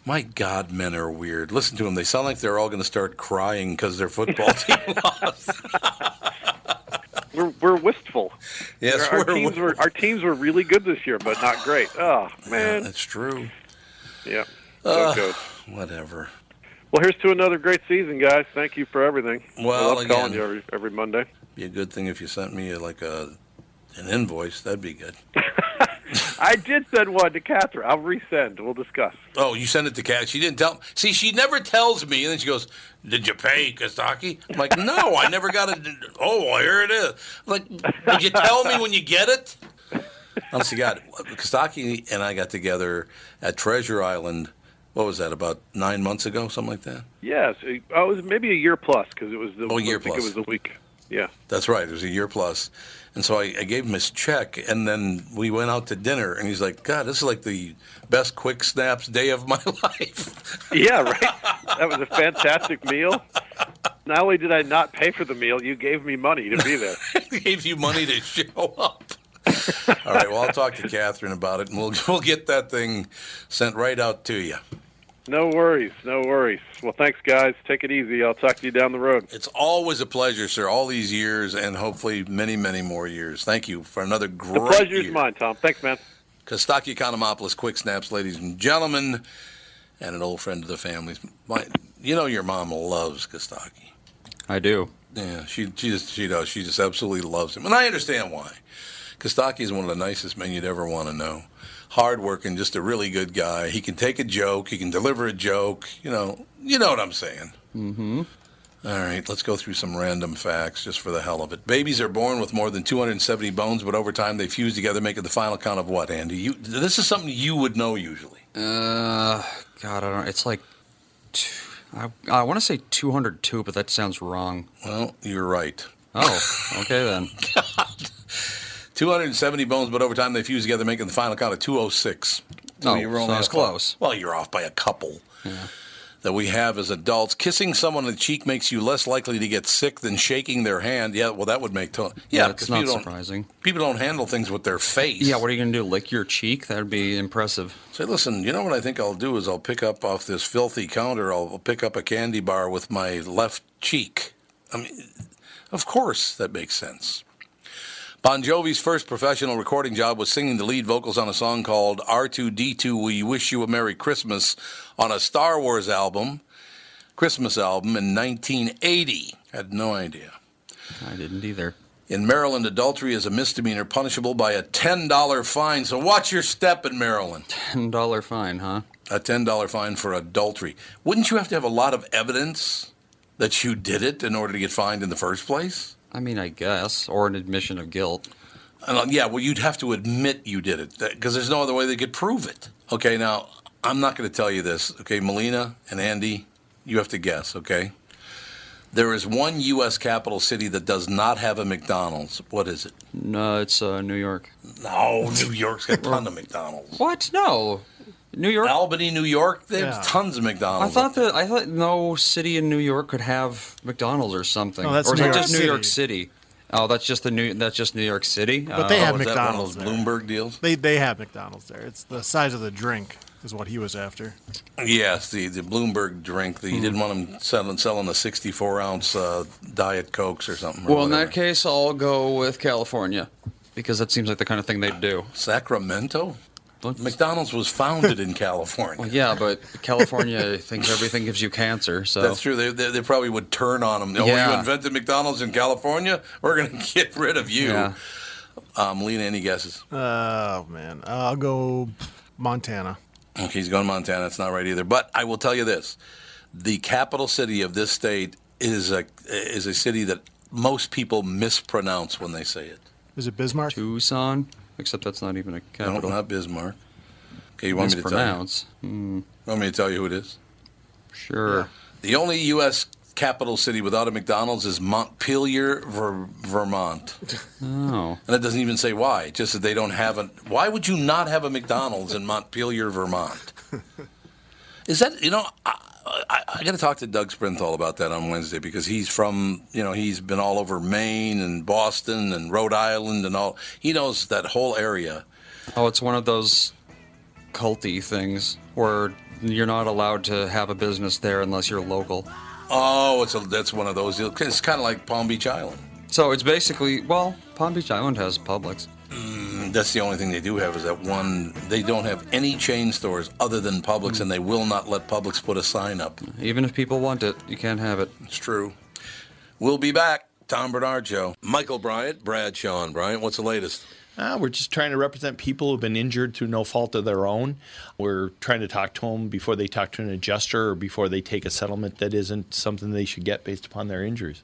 My God, men are weird. Listen to them. They sound like they're all going to start crying because their football team lost. We're we're wistful. Yes, our, we're teams were our teams were really good this year, but not great. Oh man, That's true. yeah. Uh. Whatever. Well, here's to another great season, guys. Thank you for everything. Well, I love calling you every, every Monday. Be a good thing if you sent me like a an invoice. That'd be good. I did send one to Catherine. I'll resend. We'll discuss. Oh, you sent it to Kat. She didn't tell. Me. See, she never tells me, and then she goes, "Did you pay Kostaki?" I'm like, "No, I never got it." Oh, well, here it is. I'm like, did you tell me when you get it? Honest to God, Kostaki and I got together at Treasure Island. What was that? About nine months ago, something like that. Yes, it, oh, it was maybe a year plus because it was the. Oh, year I think plus. It was a week. Yeah. That's right. It was a year plus. And so I, I gave him his check, and then we went out to dinner, and he's like, God, this is like the best quick snaps day of my life. Yeah, right. that was a fantastic meal. Not only did I not pay for the meal, you gave me money to be there. He gave you money to show up. All right, well, I'll talk to Catherine about it, and we'll, we'll get that thing sent right out to you. No worries, no worries. Well, thanks, guys. Take it easy. I'll talk to you down the road. It's always a pleasure, sir. All these years, and hopefully many, many more years. Thank you for another great. The pleasure's year. mine, Tom. Thanks, man. Kostaki Economopoulos, Quick Snaps, ladies and gentlemen, and an old friend of the family. My, you know your mom loves Kostaki. I do. Yeah, she she just she does. She just absolutely loves him, and I understand why. Kostaki is one of the nicest men you'd ever want to know. Hardworking, just a really good guy. He can take a joke. He can deliver a joke. You know, you know what I'm saying. Mm-hmm. All right, let's go through some random facts just for the hell of it. Babies are born with more than 270 bones, but over time they fuse together, making the final count of what, Andy? You, this is something you would know usually. Uh, God, I don't. It's like, two, I, I want to say 202, but that sounds wrong. Well, you're right. Oh, okay then. 270 bones, but over time they fuse together, making the final count of 206. Oh, you oh, were so only off- close. Well, you're off by a couple. Yeah. That we have as adults. Kissing someone on the cheek makes you less likely to get sick than shaking their hand. Yeah, well, that would make to- yeah, Yeah, it's not people don't, surprising. people don't handle things with their face. Yeah, what are you gonna do? Lick your cheek? That'd be impressive. Say, listen, you know what I think I'll do is I'll pick up off this filthy counter. I'll pick up a candy bar with my left cheek. I mean, of course that makes sense. Bon Jovi's first professional recording job was singing the lead vocals on a song called R2D2 We Wish You a Merry Christmas on a Star Wars album, Christmas album in 1980. Had no idea. I didn't either. In Maryland, adultery is a misdemeanor punishable by a $10 fine. So watch your step in Maryland. $10 fine, huh? A $10 fine for adultery. Wouldn't you have to have a lot of evidence that you did it in order to get fined in the first place? I mean, I guess, or an admission of guilt. And, uh, yeah, well, you'd have to admit you did it because there's no other way they could prove it. Okay, now, I'm not going to tell you this. Okay, Melina and Andy, you have to guess, okay? There is one U.S. capital city that does not have a McDonald's. What is it? No, it's uh, New York. No, New York's got a ton of McDonald's. What? No, New York. Albany, New York, they have Yeah. tons of McDonald's. I thought that I thought no city in New York could have McDonald's or something. No, that's or is New that York just New York City? Oh, that's just the new. That's just New York City. But they Oh, have is that one of those there. Bloomberg deals? They they have McDonald's there. It's the size of the drink is what he was after. Yes, the, the Bloomberg drink. The, You didn't want them selling selling the 64 ounce uh, Diet Cokes or something. or Well, in that case, I'll go with California because that seems like the kind of thing they'd do. Sacramento. McDonald's was founded in California. Well, yeah, but California thinks everything gives you cancer. So That's true. They, they, they probably would turn on them. Oh, Yeah. you invented McDonald's in California? We're going to get rid of you. Yeah. Um, Lena, any guesses? Oh man, I'll go Montana. Okay, he's going to Montana. That's not right either. But I will tell you this: the capital city of this state is a is a city that most people mispronounce when they say it. Is it Bismarck? Tucson, except that's not even a No, capital. not Bismarck. Okay, you want me to tell you? Hmm, Want me to tell you who it is? sure. The only U.S. capital city without a McDonald's is Montpelier, Ver- Vermont. Oh. And it doesn't even say why. Just that they don't have a. Why would you not have a McDonald's in Montpelier, Vermont? Is that you know? I, I, I got to talk to Doug Sprinthal about that on Wednesday because he's from you know he's been all over Maine and Boston and Rhode Island and all. He knows that whole area. Oh, it's one of those culty things where you're not allowed to have a business there unless you're local. Oh, it's a, that's one of those. It's kind of like Palm Beach Island. So it's basically well, Palm Beach Island has Publix. Mm, That's the only thing they do have is that one. They don't have any chain stores other than Publix, and they will not let Publix put a sign up. Even if people want it, you can't have it. It's true. We'll be back. Tom Barnard Show. Michael Bryant, Bradshaw and Bryant. What's the latest? Uh, we're just trying to represent people who've been injured through no fault of their own. We're trying to talk to them before they talk to an adjuster or before they take a settlement that isn't something they should get based upon their injuries.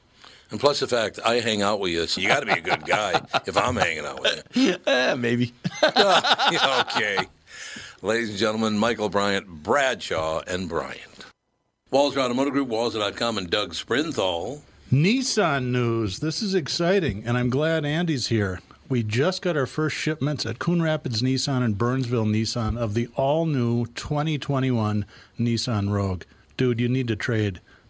And plus the fact I hang out with you, so you got to be a good guy if I'm hanging out with you. Eh, maybe. okay. Ladies and gentlemen, Michael Bryant, Bradshaw, and Bryant. Walser Automotive Group, Walser.com, and Doug Sprinthal. Nissan news. This is exciting, and I'm glad Andy's here. We just got our first shipments at Coon Rapids Nissan and Burnsville Nissan of the all new 2021 Nissan Rogue. Dude, you need to trade.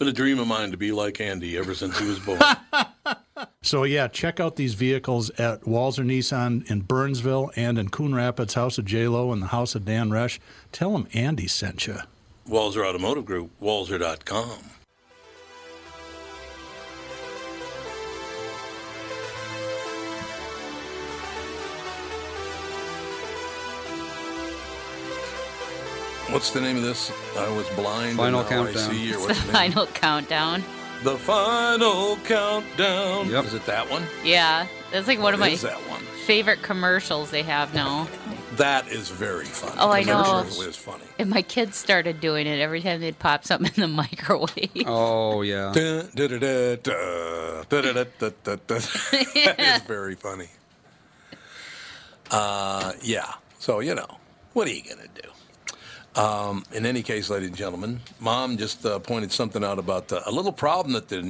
It's been a dream of mine to be like Andy ever since he was born. So yeah, check out these vehicles at Walser Nissan in Burnsville and in Coon Rapids, House of J Lo and the House of Dan Resch. Tell them Andy sent you. Walser Automotive Group, Walser.com. What's the name of this? I was blind. Final countdown. the final countdown. The final countdown. Yep. Is it that one? Yeah, that's like one of my one? favorite commercials they have now. That is very funny. Oh, I know. It was funny. And my kids started doing it every time they'd pop something in the microwave. Oh yeah. That is very funny. Uh, yeah. So you know, what are you gonna do? Um, in any case, ladies and gentlemen, Mom just uh, pointed something out about uh, a little problem that the,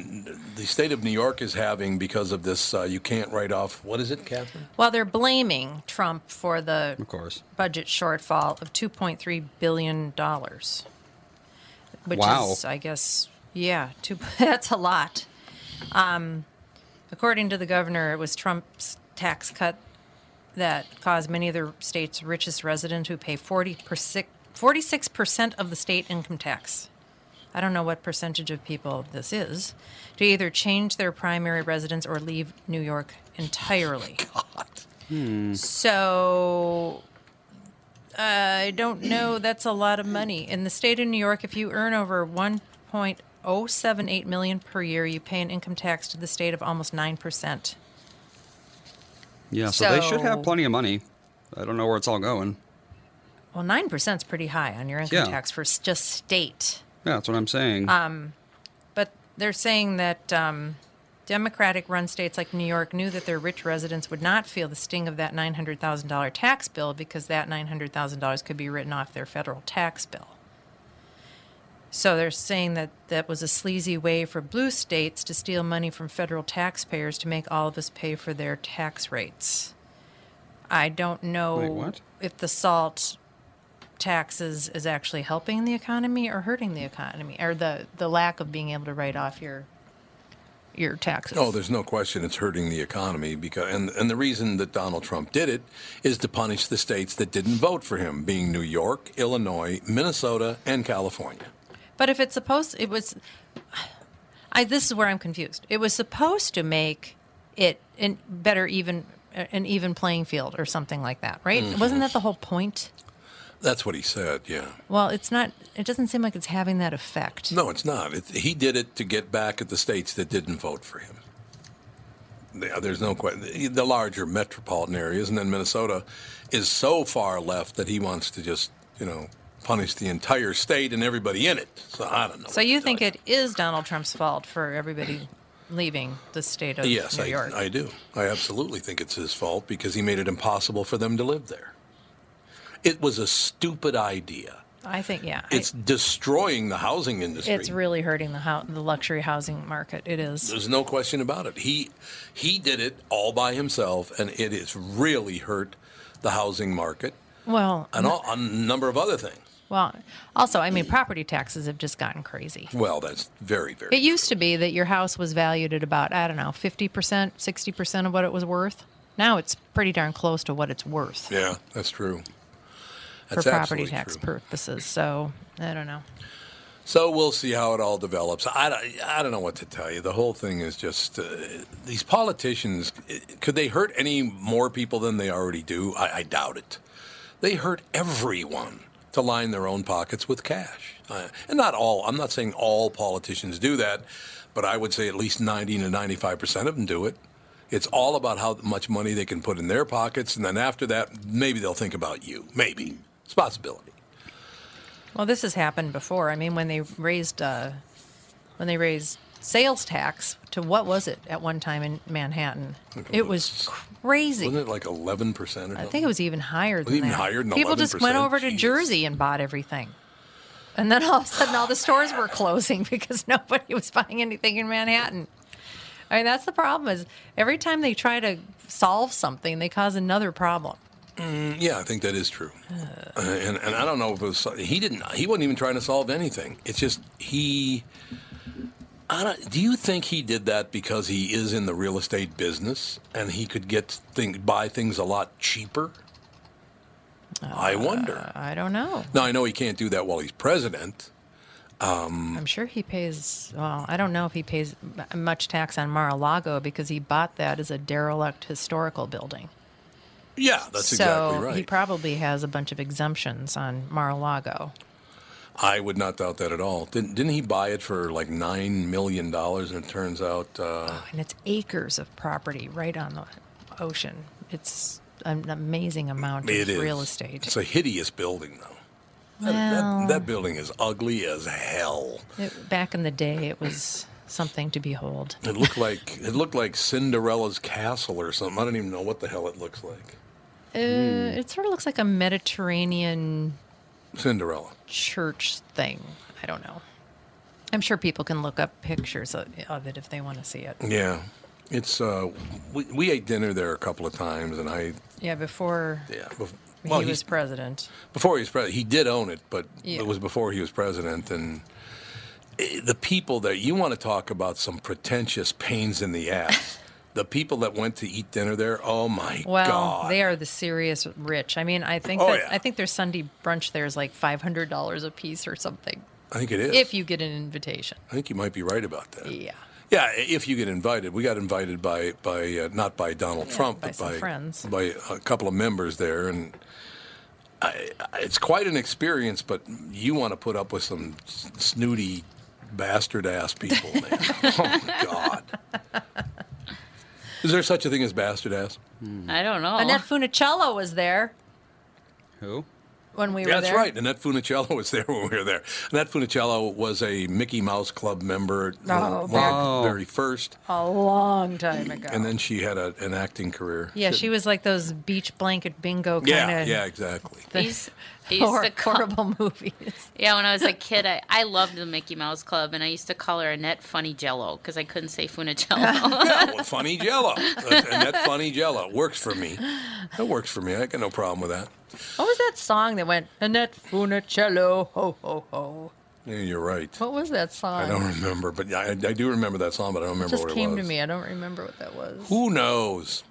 the state of New York is having because of this. Uh, you can't write off, what is it, Catherine? Well, they're blaming Trump for the Of course. budget shortfall of $2.3 billion. Which Wow. is, I guess, yeah, two, that's a lot. Um, according to the governor, it was Trump's tax cut that caused many of the state's richest residents who pay 40 46% of the state income tax. I don't know what percentage of people this is, to either change their primary residence or leave New York entirely. God. Hmm. So I don't know. That's a lot of money. In the state of New York, if you earn over 1.078 million per year, you pay an income tax to the state of almost 9%. Yeah, so, they should have plenty of money. I don't know where it's all going. Well, 9% is pretty high on your income Yeah. tax for just state. Yeah, that's what I'm saying. Um, but they're saying that um, Democratic run states like New York knew that their rich residents would not feel the sting of that $900,000 tax bill because that $900,000 could be written off their federal tax bill. So they're saying that that was a sleazy way for blue states to steal money from federal taxpayers to make all of us pay for their tax rates. I don't know Wait, what? if the salt taxes is actually helping the economy or hurting the economy, or the, the lack of being able to write off your your taxes. Oh, there's no question it's hurting the economy because, and and the reason that Donald Trump did it is to punish the states that didn't vote for him, being New York, Illinois, Minnesota, and California. But if it's supposed, it was. I this is where I'm confused. It was supposed to make it an better even an even playing field or something like that, right? Mhm. Wasn't that the whole point? That's what he said. Yeah. Well, it's not. It doesn't seem like it's having that effect. No, it's not. It, he did it to get back at the states that didn't vote for him. Yeah, There's no question. The larger metropolitan areas, and then Minnesota is so far left that he wants to just, you know, punish the entire state and everybody in it. So I don't know. So you think it is Donald Trump's fault for everybody leaving the state of yes, New I, York? I do. I absolutely think it's his fault because he made it impossible for them to live there. It was a stupid idea. I think yeah. I- It's destroying the housing industry. it's really hurting the hou- the luxury housing market. It is. There's no question about it. He he did it all by himself, and it has really hurt the housing market Well, and all, a number of other things. well, also, I mean, property taxes have just gotten crazy. Well, that's very very. It used to be that your house was valued at about, I don't know, 50%, 60% of what it was worth. Now it's pretty darn close to what it's worth Yeah, that's true. For property tax true. purposes. So, I don't know. So we'll see how it all develops. I, don't- I don't know what to tell you. The whole thing is just uh, these politicians. Could they hurt any more people than they already do? I, I doubt it. They hurt everyone to line their own pockets with cash. Uh, and not all. I'm not saying all politicians do that, but I would say at least 90 to 95 percent of them do it. It's all about how much money they can put in their pockets, and then after that, maybe they'll think about you. Maybe it's a possibility. Well, this has happened before. I mean, when they raised uh, when they raised sales tax to what was it at one time in Manhattan? It was crazy. Wasn't it like 11 percent? I think it was even higher than even that. higher than People just went over to Jersey and bought everything. And then all of a sudden, all the stores were closing because nobody was buying anything in Manhattan. I mean, that's the problem. Is every time they try to solve something, they cause another problem. Mm, yeah, I think that is true. Uh, and, and I don't know if it was he didn't. He wasn't even trying to solve anything. It's just he. I don't, do you think he did that because he is in the real estate business and he could get thing, buy things a lot cheaper? I wonder. I don't know. Now I know he can't do that while he's president. Um, I'm sure he pays. Well, I don't know if he pays much tax on Mar-a-Lago because he bought that as a derelict historical building. Yeah, that's so exactly right. he probably has a bunch of exemptions on Mar-a-Lago. I would not doubt that at all. Didn't, didn't he buy it for like nine million dollars? And it turns out, uh, And it's acres of property right on the ocean. It's an amazing amount of real estate. It's a hideous building, though. That, Well- that, that building is ugly as hell. It- back in the day, it was something to behold. It looked like it looked like Cinderella's castle or something. I don't even know what the hell it looks like. Uh, It sort of looks like a Mediterranean Cinderella. church thing. I don't know. I'm sure people can look up pictures of, of it if they want to see it. Yeah, it's. Uh, we, we ate dinner there a couple of times, and I. Yeah, before Yeah. bef- he was president. before he was president, he did own it, but Yeah. it was before he was president, and eh, the people there. You want to talk about some pretentious pains in the ass. the people that went to eat dinner there. Oh my Well, God! they are the serious rich. I mean, I think Oh, that yeah. I think their Sunday brunch there is like five hundred dollars a piece or something. I think it is. If you get an invitation. I think you might be right about that. Yeah. Yeah, if you get invited, we got invited by by uh, not by Donald Trump, by but by friends. by a couple of members there, and I, I- it's quite an experience. But you want to put up with some snooty bastard ass people, man. oh my God! Is there such a thing as bastard ass? I don't know. Annette Funicello was there Who? when we were That's there. right. Annette Funicello was there when we were there. Annette Funicello was a Mickey Mouse Club member, Oh, one of the very first, A long time ago. and then she had a, an acting career. yeah, she was like those beach blanket bingo kind Yeah, of. yeah, exactly. I used, I used Hor- to call, horrible movies. Yeah, when I was a kid, I, I loved the Mickey Mouse Club, and I used to call her Annette Funny Jello because I couldn't say Funicello. yeah, well, funny Jello, and that funny Jello works for me. That works for me. I got no problem with that. What was that song that went Annette Funicello? Ho ho ho. Yeah, you're right. What was that song? I don't remember, but I, I do remember that song, but I don't It remember just what came it to me. I don't remember what that was. Who knows?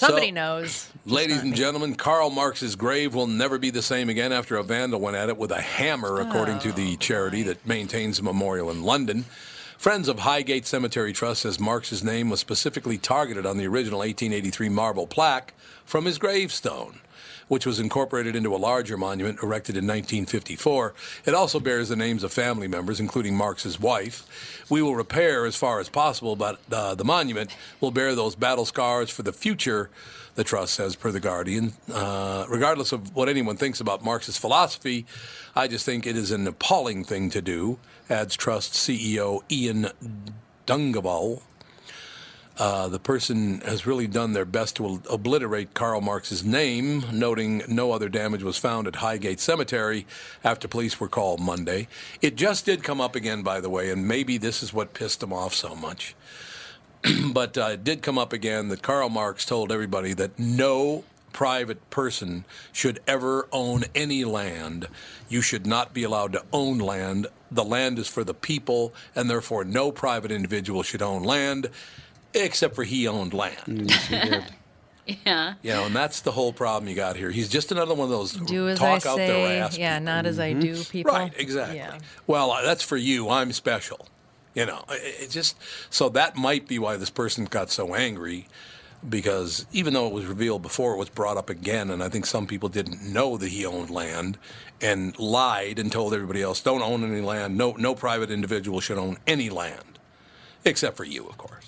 Somebody So- knows. Ladies and gentlemen, Karl Marx's grave will never be the same again after a vandal went at it with a hammer, according to Oh, the charity that maintains the memorial in London. Friends of Highgate Cemetery Trust says Marx's name was specifically targeted on the original 1883 marble plaque from his gravestone, which was incorporated into a larger monument erected in 1954. It also bears the names of family members, including Marx's wife. We will repair as far as possible, but uh, the monument will bear those battle scars for the future the trust says, per The Guardian. Uh, regardless of what anyone thinks about Marx's philosophy, I just think it is an appalling thing to do, adds Trust CEO Ian Dungavel. Uh, the person has really done their best to obliterate Karl Marx's name, noting no other damage was found at Highgate Cemetery after police were called Monday. It just did come up again, by the way, and maybe this is what pissed him off so much. but uh, it did come up again that Karl Marx told everybody that no private person should ever own any land. You should not be allowed to own land. The land is for the people, and therefore no private individual should own land, except for he owned land. yeah, Yeah. You know, and that's the whole problem you got here. He's just another one of those Do as talk I out their ass. yeah, not as I do, people. Right, exactly. Yeah. Well, uh, that's for you. I'm special. You know, it, it just so that might be why this person got so angry because even though it was revealed before, it was brought up again, and I think some people didn't know that he owned land and lied and told everybody else, "Don't own any land. No, no private individual should own any land, except for you, of course."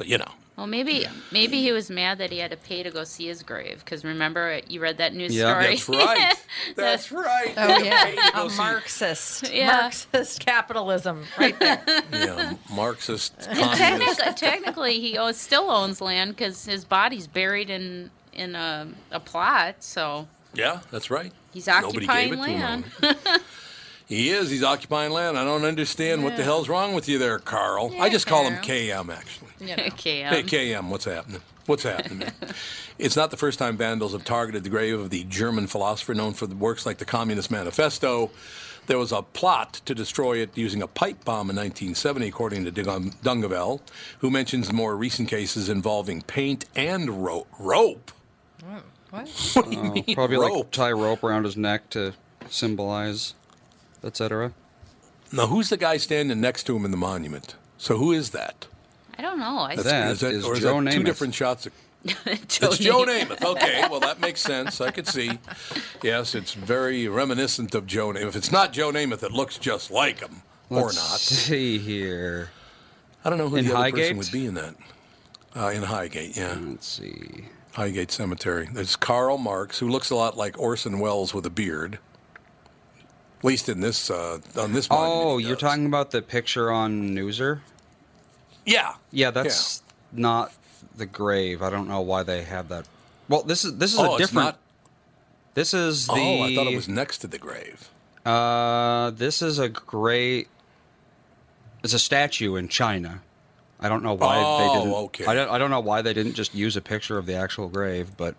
So you know. Well, maybe maybe he was mad that he had to pay to go see his grave because remember uh, you read that news Yeah. story. That's right. That's right. Oh yeah, Pay to go a Marxist, Yeah. Marxist capitalism, right there. Yeah, Marxist. Technically, technically, he owns, still owns land because his body's buried in in a, a plot. So Yeah, that's right. he's Nobody occupying gave it to him. land. He is. He's occupying land. I don't understand what the hell's wrong with you there, Karl. I just call him KM, actually. Yeah. KM. Hey, KM, what's happening? What's happening? it's not the first time vandals have targeted the grave of the German philosopher known for the works like the Communist Manifesto. There was a plot to destroy it using a pipe bomb in 1970, according to Dungavel, who mentions more recent cases involving paint and ro- rope. What? What do you Oh, mean, probably like tie rope around his neck to symbolize, etc. Now, who's the guy standing next to him in the monument? So, who is that? I don't know. I That is or Joe that two different shots? Of, Joe it's Joe Namath. Namath. Okay, well that makes sense. I could see. Yes, it's very reminiscent of Joe Namath. If it's not Joe Namath, it looks just like him, or Let's not. see here. I don't know who In the other Highgate? person would be in that. Uh, in Highgate, yeah. Let's see. Highgate Cemetery. There's Karl Marx, who looks a lot like Orson Welles with a beard. At least in this uh, on this. Oh, you're does. talking about the picture on Newser? Yeah. Yeah, that's not the grave. I don't know why they have that. Well, this is this is Oh, a it's different. not- This is the. Oh, I thought it was next to the grave. Uh, this is a great. It's a statue in China. I don't know why Oh, they didn't. okay. I don't, I don't know why they didn't just use a picture of the actual grave, but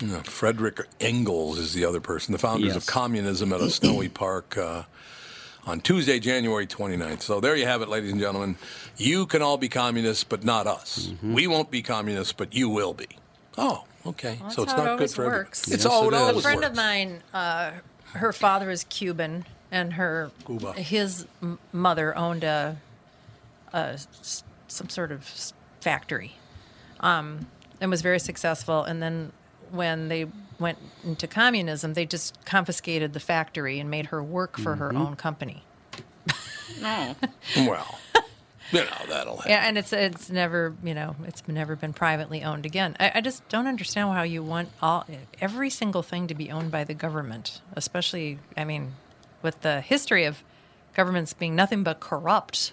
Yeah, Frederick Engels is the other person, the founders Yes. of communism at a snowy park uh, on Tuesday, January 29th. So there you have it, ladies and gentlemen. You can all be communists, but not us. Mm-hmm. We won't be communists, but you will be. Oh, okay. Well, so it's how it not good for everyone. works. It's Yes, all it it is. A friend works. of mine, uh, her father is Cuban, and her Cuba. his mother owned a some sort of factory, um, and was very successful. And then when they went into communism, they just confiscated the factory and made her work for her Mm-hmm. own company. No. Well, you know, that'll happen. Yeah, and it's it's never you know it's never been privately owned again. I, I just don't understand how you want all every single thing to be owned by the government, especially I mean, with the history of governments being nothing but corrupt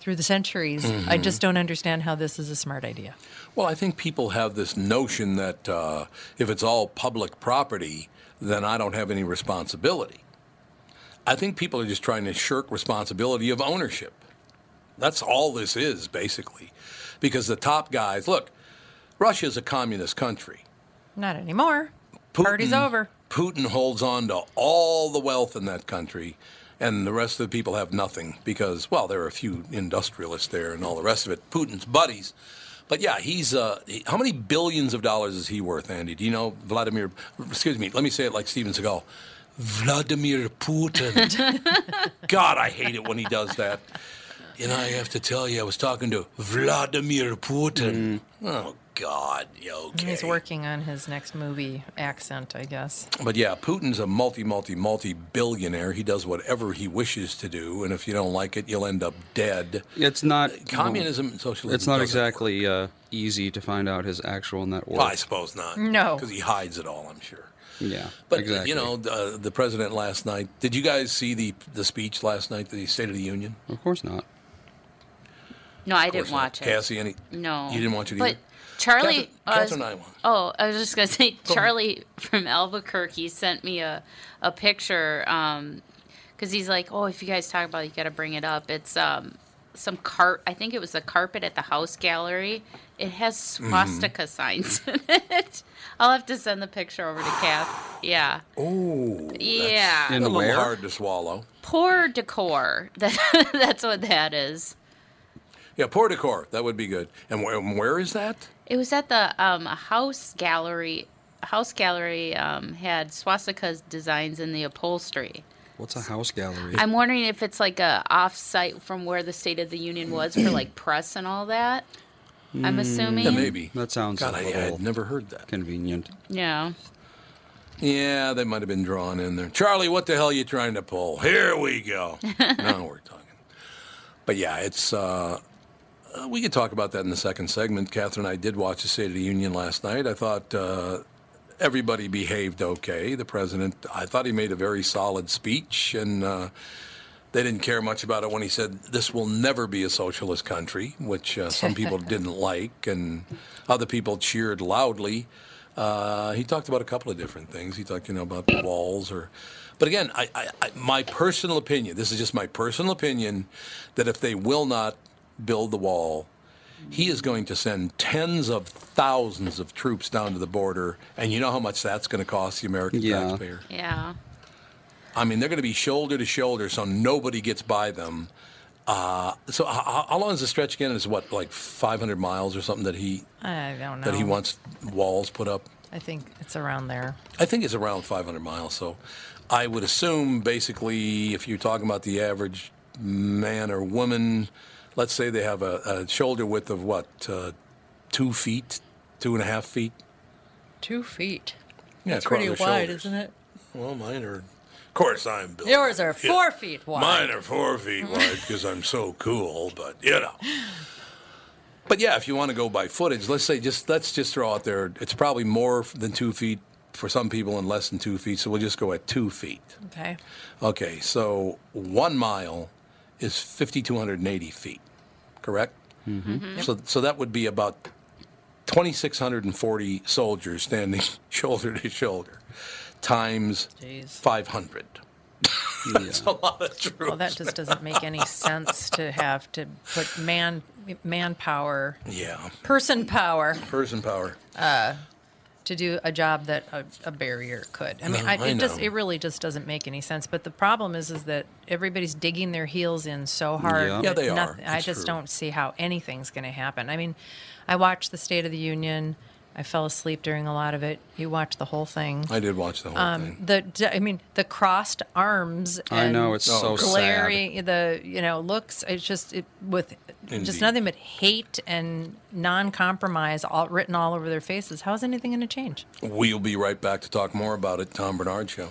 through the centuries. I Mhm. just don't understand how this is a smart idea. Well, I think people have this notion that uh, if it's all public property, then I don't have any responsibility. I think people are just trying to shirk responsibility of ownership. That's all this is, basically. Because the top guys, look, Russia's a communist country. Not anymore. Putin- Party's over. Putin holds on to all the wealth in that country, and the rest of the people have nothing because, well, there are a few industrialists there and all the rest of it. Putin's buddies. But yeah, he's uh, he- how many billions of dollars is he worth, Andy? Do you know Vladimir? Excuse me, let me say it like Steven Seagal. Vladimir Putin. God, I hate it when he does that. And I have to tell you, I was talking to Vladimir Putin. Oh God, okay. He's working on his next movie accent, I guess. But yeah, Putin's a multi, multi, multi billionaire. He does whatever he wishes to do, and if you don't like it, you'll end up dead. it's not Communism and socialism. It's not exactly uh, easy to find out his actual net worth. I suppose not. No. because he hides it all. I'm sure. Yeah, But exactly. you know, the, the president last night. Did you guys see the the speech last night, the State of the Union? Of course not. No, I didn't not. watch it. Cassie, any? No. You didn't watch it but either? Charlie. Catherine- uh, Catherine I. Oh, I was just gonna say, Charlie from Albuquerque sent me a a picture because he's like, oh, if you guys talk about it, you got to bring it up. It's um some cart. I think it was the carpet at the house gallery. It has swastika signs in it. I'll have to send the picture over to Kath. Yeah. Oh, Yeah. a In little where? hard to swallow. Poor decor. That that's what that is. Yeah, poor Decor. That would be good. And where, and where is that? It was at the um, house gallery. House gallery um, had swastika designs in the upholstery. What's a house gallery? I'm wondering if it's like a off-site from where the State of the Union was for like press and all that. I'm assuming. Yeah, maybe. That sounds God, a I, I little had never heard that. convenient. Yeah. Yeah, they might have been drawn in there. Charlie, what the hell are you trying to pull? Here we go. now we're talking. But yeah, it's. Uh, uh, we could talk about that in the second segment. Catherine and I did watch the State of the Union last night. I thought uh, everybody behaved okay. The president, I thought he made a very solid speech, and uh, they didn't care much about it when he said, This will never be a socialist country, which uh, some people didn't like, and other people cheered loudly. Uh, he talked about a couple of different things. He talked, you know, about the walls, or, but again, I, I, I, my personal opinion. This is just my personal opinion that if they will not build the wall, he is going to send tens of thousands of troops down to the border, and you know how much that's going to cost the American Yeah. taxpayer. Yeah. I mean, they're going to be shoulder to shoulder, so nobody gets by them. Uh, so, how, how long is the stretch again? Is what like 500 miles or something that he I don't know. that he wants walls put up? I think it's around there. I think it's around 500 miles. So I would assume basically if you're talking about the average man or woman, let's say they have a, a shoulder width of what, uh, two feet, two and a half feet? Two feet. Yeah, That's across pretty wide, shoulders. isn't it? Well, mine are. Of course, I'm built. Yours are Yeah. four feet wide. Mine are four feet wide because I'm so cool, but you know. But yeah, if you want to go by footage, let's say just let's just throw out there. It's probably more than two feet for some people and less than two feet. So we'll just go at two feet. Okay. Okay, so one mile is 5,280 feet, correct? Mm-hmm. So, so that would be about 2,640 soldiers standing shoulder to shoulder times 500. That's a lot of troops. Well, that just doesn't make any sense to have to put man manpower, Yeah. person power, Person power. uh, to do a job that a, a barrier could. I mean, No, I, I it just it really just doesn't make any sense. But the problem is, is that everybody's digging their heels in so hard. Yeah. Yeah, that they are. noth- I just true. don't see how anything's going to happen. I mean, I watched the State of the Union. I fell asleep during a lot of it. You watched the whole thing. I did watch the whole um, thing. The d- I mean, the crossed arms. I know, it's so sad. glaring. The you know looks. It's just it, with Indeed. just nothing but hate and non-compromise all written all over their faces. How is anything going to change? We'll be right back to talk more about it. Tom Barnard Show.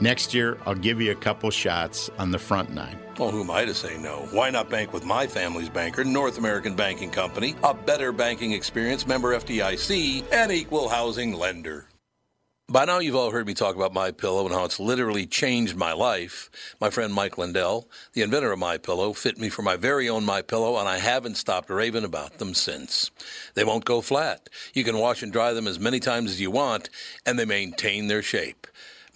Next year, I'll give you a couple shots on the front nine. Well, who am I to say no? Why not bank with my family's banker, North American Banking Company, a better banking experience, member FDIC, and equal housing lender? By now, you've all heard me talk about My Pillow and how it's literally changed my life. My friend Mike Lindell, the inventor of My Pillow, fit me for my very own My Pillow, and I haven't stopped raving about them since. They won't go flat. You can wash and dry them as many times as you want, and they maintain their shape.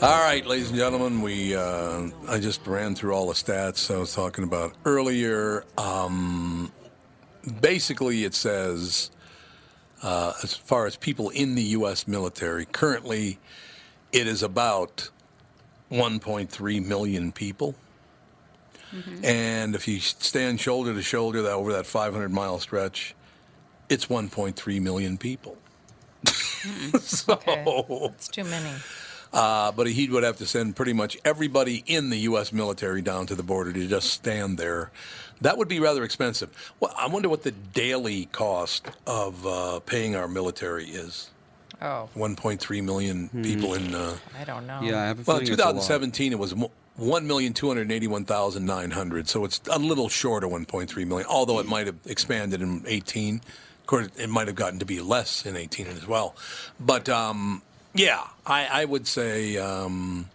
All right, ladies and gentlemen, we uh, I just ran through all the stats I was talking about earlier. Um, basically, it says uh, as far as people in the U.S. military, currently it is about 1.3 million people. And if you stand shoulder to shoulder that over that 500 mile stretch, it's 1.3 million people. so, Okay. It's too many. Uh, but he would have to send pretty much everybody in the U.S. military down to the border to just stand there. That would be rather expensive. Well, I wonder what the daily cost of uh, paying our military is. Oh, 1.3 million people in. Uh, I don't know. Yeah, I have a well, in feeling it's a lot. 2017, it was mo- 1,281,900. So it's a little short of 1.3 million, although it might have expanded in 18. Of course, it might have gotten to be less in 18 as well. But um, yeah, I, I would say um,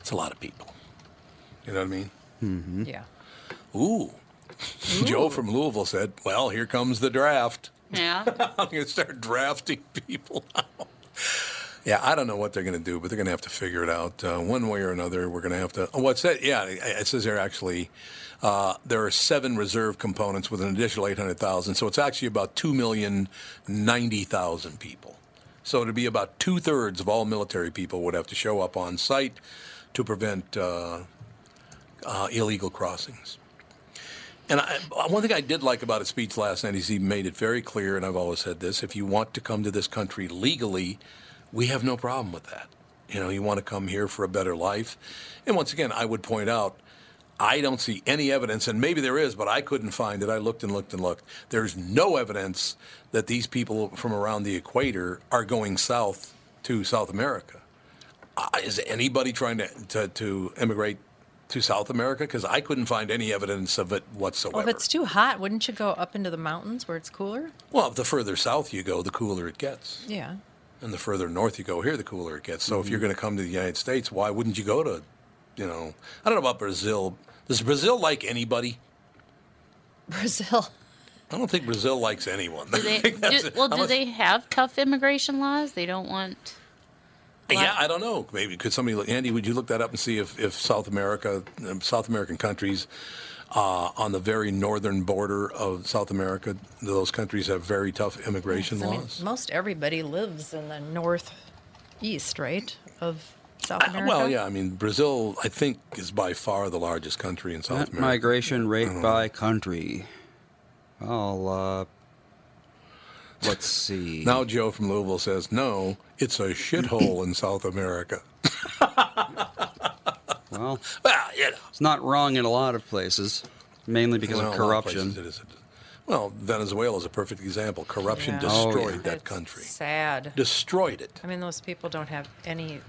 it's a lot of people. You know what I mean? Mm-hmm. Yeah. Ooh. Joe from Louisville said, Well, here comes the draft. Yeah. I'm going to start drafting people now. Yeah, I don't know what they're going to do, but they're going to have to figure it out uh, one way or another. We're going to have to. Oh, what's that? Yeah, it it says there actually uh, there are seven reserve components with an additional 800,000. So it's actually about 2,090,000 people. So it'd be about two thirds of all military people would have to show up on site to prevent uh, uh, illegal crossings. And I, one thing I did like about his speech last night is he made it very clear, and I've always said this: if you want to come to this country legally, we have no problem with that. You know, you want to come here for a better life. And once again, I would point out, I don't see any evidence, and maybe there is, but I couldn't find it. I looked and looked and looked. There's no evidence that these people from around the equator are going south to South America. Uh, is anybody trying to, to, to immigrate to South America? Because I couldn't find any evidence of it whatsoever. Well, if it's too hot, wouldn't you go up into the mountains where it's cooler? Well, the further south you go, the cooler it gets. Yeah. And the further north you go here, the cooler it gets. So if you're going to come to the United States, why wouldn't you go to, you know, I don't know about Brazil. Does Brazil like anybody? Brazil. I don't think Brazil likes anyone. Do they, do, well, do Unless- they have tough immigration laws? They don't want. Yeah, I don't know. Maybe could somebody, look- Andy, would you look that up and see if, if South America, um, South American countries uh, on the very northern border of South America, those countries have very tough immigration 'Cause, I mean, laws? most everybody lives in the northeast, right, of South America. well, yeah. I mean, Brazil, I think, is by far the largest country in South Net America. migration rate by country. I'll, uh, let's see. Now Joe from Louisville says, no, it's a shithole in South America. Well, well, you know. it's not wrong in a lot of places, mainly because Well, of a of corruption. places. Well, Venezuela is a perfect example. Corruption Yeah. destroyed Oh, yeah. that It's country. Sad. Destroyed it. I mean, those people don't have any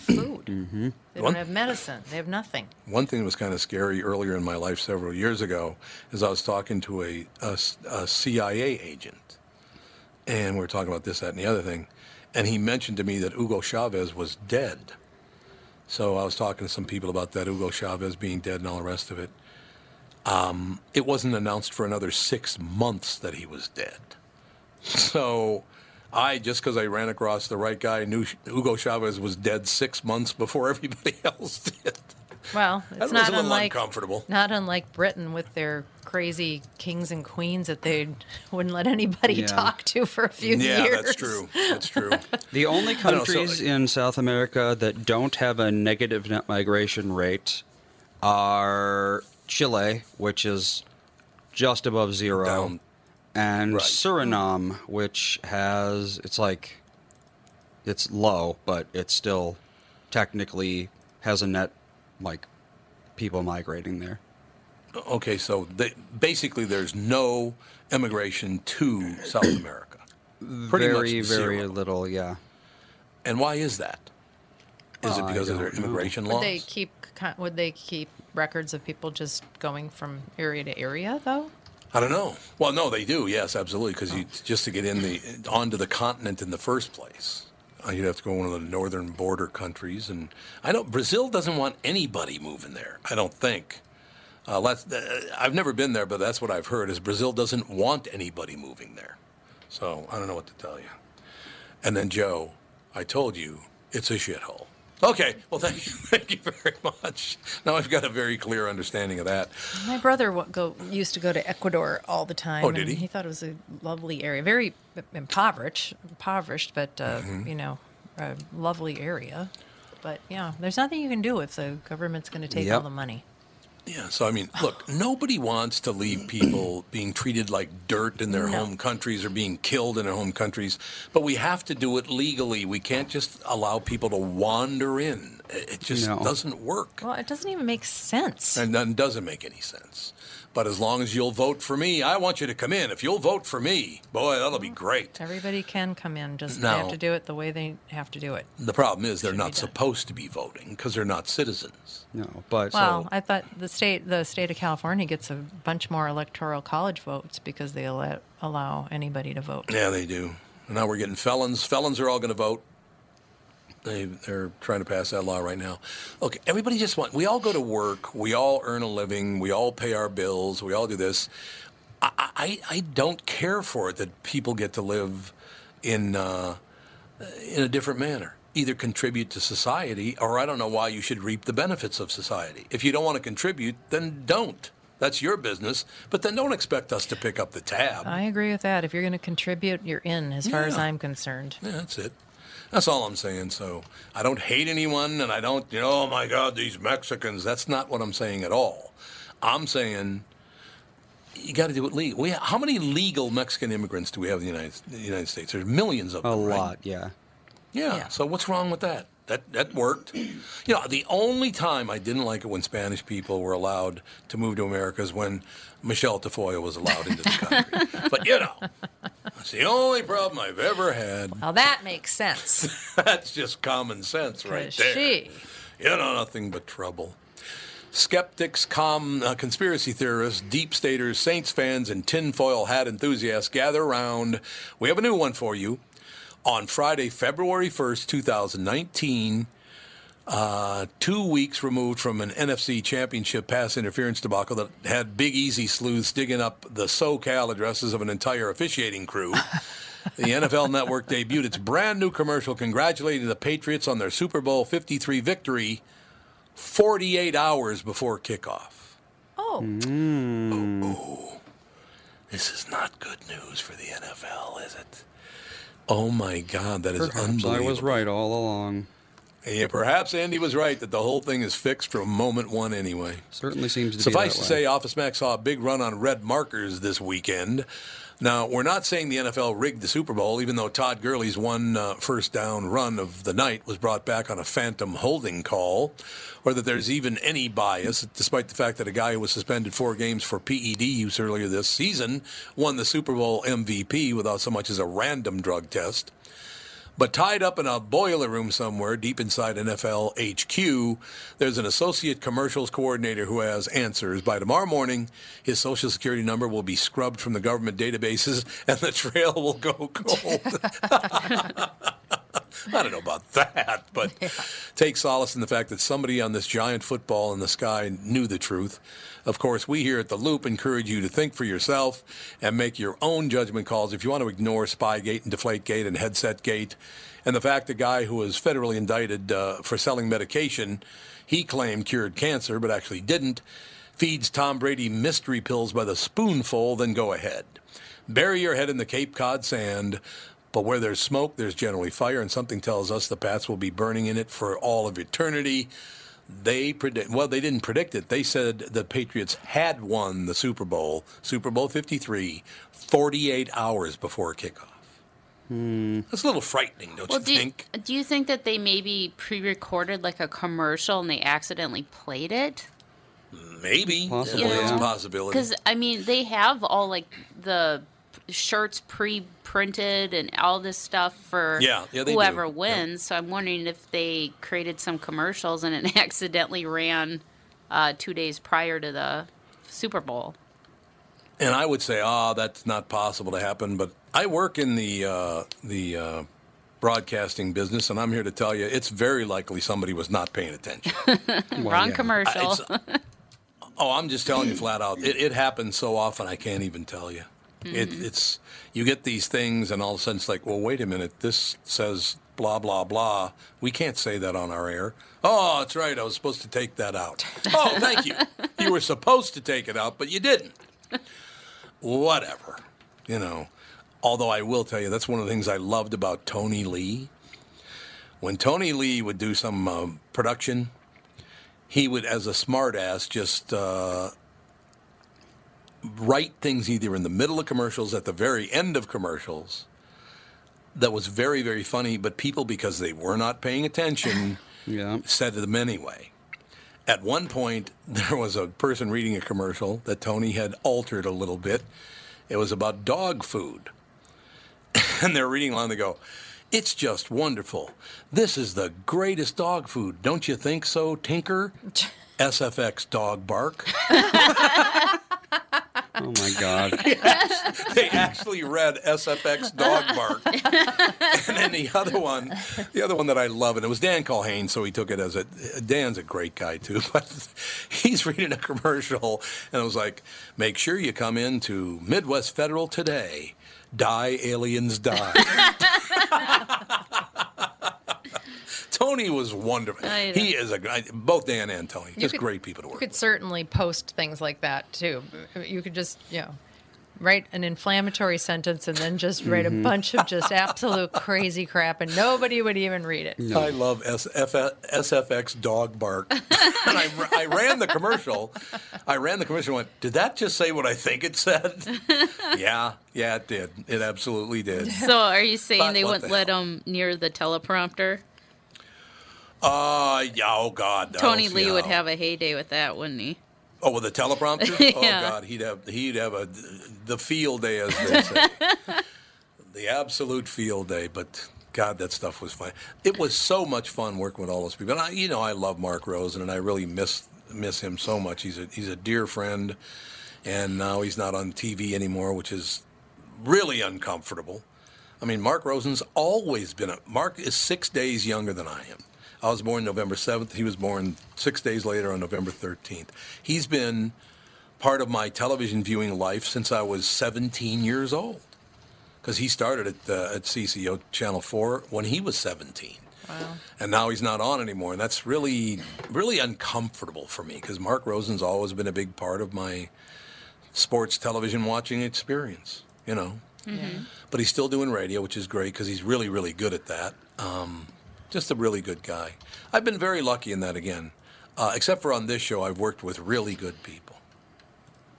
food. Mm-hmm. They One- don't have medicine. They have nothing. One thing that was kind of scary earlier in my life several years ago is I was talking to a CIA agent, and we were talking about this, that, and the other thing, and he mentioned to me that Hugo Chavez was dead. So I was talking to some people about that, Hugo Chavez being dead and all the rest of it. Um, it wasn't announced for another six months that he was dead. So I, just because I ran across the right guy, knew Hugo Chavez was dead six months before everybody else did. Well, That it's was not a little unlike uncomfortable. not unlike Britain with their crazy kings and queens that they wouldn't let anybody Yeah. talk to for a few yeah, years. that's true. That's true. The only I don't know, so- countries in South America that don't have a negative net migration rate are Chile, which is just above zero, Down. And Right. Suriname, which has it's like it's low, but it still technically has a net like people migrating there. Okay, so they, basically, there's no immigration to South America. Pretty very, much very zero. little, yeah. And why is that? Is Is it oh, because of their don't know. immigration Would laws? they keep would they keep records of people just going from area to area though? I don't know. Well, no, they do. Yes, absolutely. Because you just to get in the onto the continent in the first place, uh, you'd have to go one of the northern border countries. And I know Brazil doesn't want anybody moving there. I don't think. Uh, uh, I've never been there, but that's what I've heard. Is Brazil doesn't want anybody moving there. So I don't know what to tell you. And then Joe, I told you it's a shithole. Okay. Well, thank you. Thank you very much. Now I've got a very clear understanding of that. My brother go used to go to Ecuador all the time. Oh, did he? He thought it was a lovely area, very impoverished, impoverished, but uh, Mhm. you know, a lovely area. But yeah, there's nothing you can do if the government's going to take all the money. Yeah, so I mean, look, nobody wants to leave people being treated like dirt in their No. home countries or being killed in their home countries, but we have to do it legally. We can't just allow people to wander in. It it just No. doesn't work. Well, it doesn't even make sense. And that doesn't make any sense. But as long as you'll vote for me, I want you to come in. If you'll vote for me, boy, that'll be great. Everybody can come in, just now, they have to do it the way they have to do it. The problem is they're not supposed to be voting because they're not citizens. No, but Well, I thought the state the state of California gets a bunch more electoral college votes because they allow, allow anybody to vote. Yeah, they do. Now we're getting felons. Felons are all going to vote. They, they're trying to pass that law right now. Look, everybody just want. We all go to work. We all earn a living. We all pay our bills. We all do this. I, I, I don't care for it that people get to live in uh, in a different manner. Either contribute to society, or I don't know why you should reap the benefits of society. If you don't want to contribute, then don't. That's your business. But then don't expect us to pick up the tab. I agree with that. If you're going to contribute, you're in, as far as I'm concerned. Yeah, that's it. That's all I'm saying. So I don't hate anyone, and I don't, you know, oh my God, these Mexicans. That's not what I'm saying at all. I'm saying you got to do it legal. We, how many legal Mexican immigrants do we have in the United, the United States? There's millions of a them. right? lot, yeah. Yeah. So what's wrong with that? That that worked. You know, the only time I didn't like it when Spanish people were allowed to move to America is when Michelle Tafoya was allowed into the country. but you know, that's the only problem I've ever had. Well, that makes sense. That's just common sense right there. she- You know, nothing but trouble. Skeptics, com, uh, conspiracy theorists, deep staters, Saints fans, and tinfoil hat enthusiasts gather around. We have a new one for you. On Friday, February 1st, 2019, uh, two weeks removed from an NFC championship pass interference debacle that had Big Easy sleuths digging up the SoCal addresses of an entire officiating crew. The NFL Network debuted its brand new commercial congratulating the Patriots on their Super Bowl 53 victory 48 hours before kickoff. Oh. Ooh. This is not good news for the NFL, is it? Oh my God, that is Perhaps unbelievable. I was right all along. Yeah, perhaps Andy was right that the whole thing is fixed from moment one anyway. Certainly seems to Suffice be to way. say, Office Max saw a big run on red markers this weekend. Now, we're not saying the NFL rigged the Super Bowl, even though Todd Gurley's one uh, first down run of the night was brought back on a phantom holding call, or that there's even any bias, despite the fact that a guy who was suspended four games for PED use earlier this season won the Super Bowl MVP without so much as a random drug test. But tied up in a boiler room somewhere deep inside NFL HQ, there's an associate commercials coordinator who has answers. By tomorrow morning, his social security number will be scrubbed from the government databases and the trail will go cold. I don't know about that, but take solace in the fact that somebody on this giant football in the sky knew the truth. Of course, we here at The Loop encourage you to think for yourself and make your own judgment calls if you want to ignore Spygate and Deflategate and Headsetgate. And the fact the guy who was federally indicted uh, for selling medication he claimed cured cancer but actually didn't, feeds Tom Brady mystery pills by the spoonful, then go ahead. Bury your head in the Cape Cod sand. But where there's smoke, there's generally fire, and something tells us the Pats will be burning in it for all of eternity. They predict. Well, they didn't predict it. They said the Patriots had won the Super Bowl, Super Bowl 53, 48 hours before kickoff. Hmm. That's a little frightening, don't Well, you do, think? do you think that they maybe pre-recorded like a commercial and they accidentally played it? Maybe. Possibly, Yeah, It's a possibility. Because I mean, they have all like the shirts pre-printed and all this stuff for Yeah, yeah, whoever do. wins. So I'm wondering if they created some commercials and it accidentally ran uh, two days prior to the Super Bowl. And I would say, ah, that's not possible to happen. But I work in the uh, the uh, broadcasting business, and I'm here to tell you, it's very likely somebody was not paying attention. Wrong commercial. It's- oh, I'm just telling you flat out, it, it happens so often I can't even tell you. It, Mhm. it's you get these things, and all of a sudden it's like, well, wait a minute, this says blah blah blah. We can't say that on our air. Oh, that's right. I was supposed to take that out. Oh, thank you. You were supposed to take it out, but you didn't. Whatever, you know. Although I will tell you, that's one of the things I loved about Tony Lee. When Tony Lee would do some um, production, he would, as a smartass, just uh, write things either in the middle of commercials, at the very end of commercials, that was very, very funny, but people, because they were not paying attention, yeah. said them anyway. At one point, there was a person reading a commercial that Tony had altered a little bit. It was about dog food. and they're reading along, they go, It's just wonderful. This is the greatest dog food. Don't you think so, Tinker? SFX dog bark. My God. they actually read SFX dog bark. and then the other one, the other one that I love, and it was Dan Colhane, so he took it as a Dan's a great guy too, but he's reading a commercial and it was like, make sure you come in to Midwest Federal today. Die aliens die. Tony was wonderful. He is a guy. Both Dan and Tony, You just could- great people to work. You work. could certainly post things like that too. You could just, you know, write an inflammatory sentence and then just write Mhm. a bunch of just absolute crazy crap, and nobody would even read it. I love SF, SFX dog bark. and I, I ran the commercial. I ran the commercial and went, Did that just say what I think it said? yeah, yeah, it did. It absolutely did. So are you saying But they wouldn't the let them near the teleprompter? Uh, yeah, oh, God. Tony Lee yeah. would have a heyday with that, wouldn't he? Oh, with the teleprompter? Oh, God, he'd have, he'd have a, the field day, as they say. the absolute field day, but God, that stuff was fun. It was so much fun working with all those people. And I, you know, I love Mark Rosen, and I really miss miss him so much. He's a he's a dear friend, and now he's not on TV anymore, which is really uncomfortable. I mean, Mark Rosen's always been a Mark is six days younger than I am. I was born November seventh. He was born six days later on November thirteenth. He's been part of my television viewing life since I was 17 years old. Because he started at, uh, at CCO Channel 4 when he was 17. Wow. And now he's not on anymore. And that's really, really uncomfortable for me because Mark Rosen's always been a big part of my sports television watching experience, you know. Mhm. But he's still doing radio, which is great because he's really, really good at that. Um, just a really good guy. I've been very lucky in that again. Uh, except for on this show, I've worked with really good people.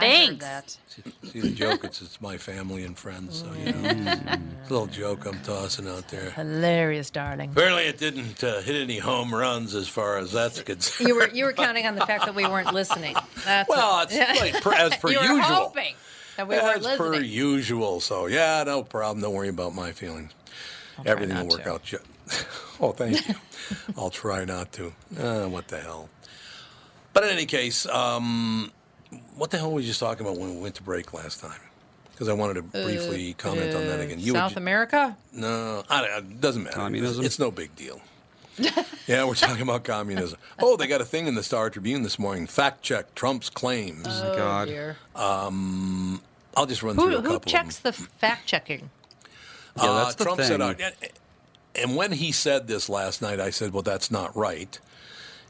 Thanks. See the joke? It's, it's my family and friends, so you know. It's a little joke I'm tossing out there. Hilarious, darling. Apparently, it didn't uh, hit any home runs as far as that's concerned. You were you were counting on the fact that we weren't listening. That's Well, what- it's like per- as per you were hoping that we weren't As per usual. So yeah, no problem. Don't worry about my feelings. Everything will work to. out. ju- oh, thank you. I'll try not to. Uh, what the hell? But in any case, um, what the hell were we just talking about when we went to break last time? Because I wanted to briefly Uh, comment on that uh, again. You South would, America? No, it doesn't matter. Communism? It's, it's no big deal. yeah, we're talking about communism. Oh, they got a thing in the Star Tribune this morning. Fact check Trump's claims. Oh, God. dear. Um, I'll just run Who, through a who couple. of them. checks the fact checking? Yeah, that's the Uh, Trump thing. said, uh, and when he said this last night, I said, well, that's not right.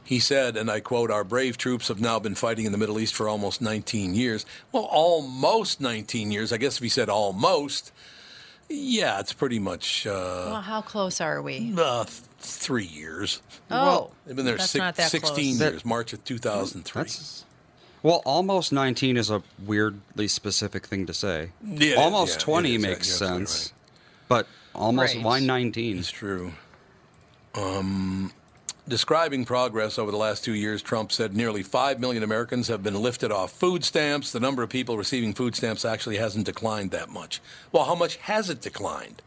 He said, and I quote, Our brave troops have now been fighting in the Middle East for almost 19 years. Well, almost 19 years. I guess if he said almost, yeah, it's pretty much uh, well, how close are we? uh, th- three years. Oh, They've been there that's six, 16 close. years, March of 2003. Well, almost 19 is a weirdly specific thing to say. Yeah, almost yeah, 20 is. makes You're absolutely sense. But almost Right. why 19? It's true. Um, Describing progress over the last two years, Trump said nearly 5 million Americans have been lifted off food stamps. The number of people receiving food stamps actually hasn't declined that much. Well, how much has it declined?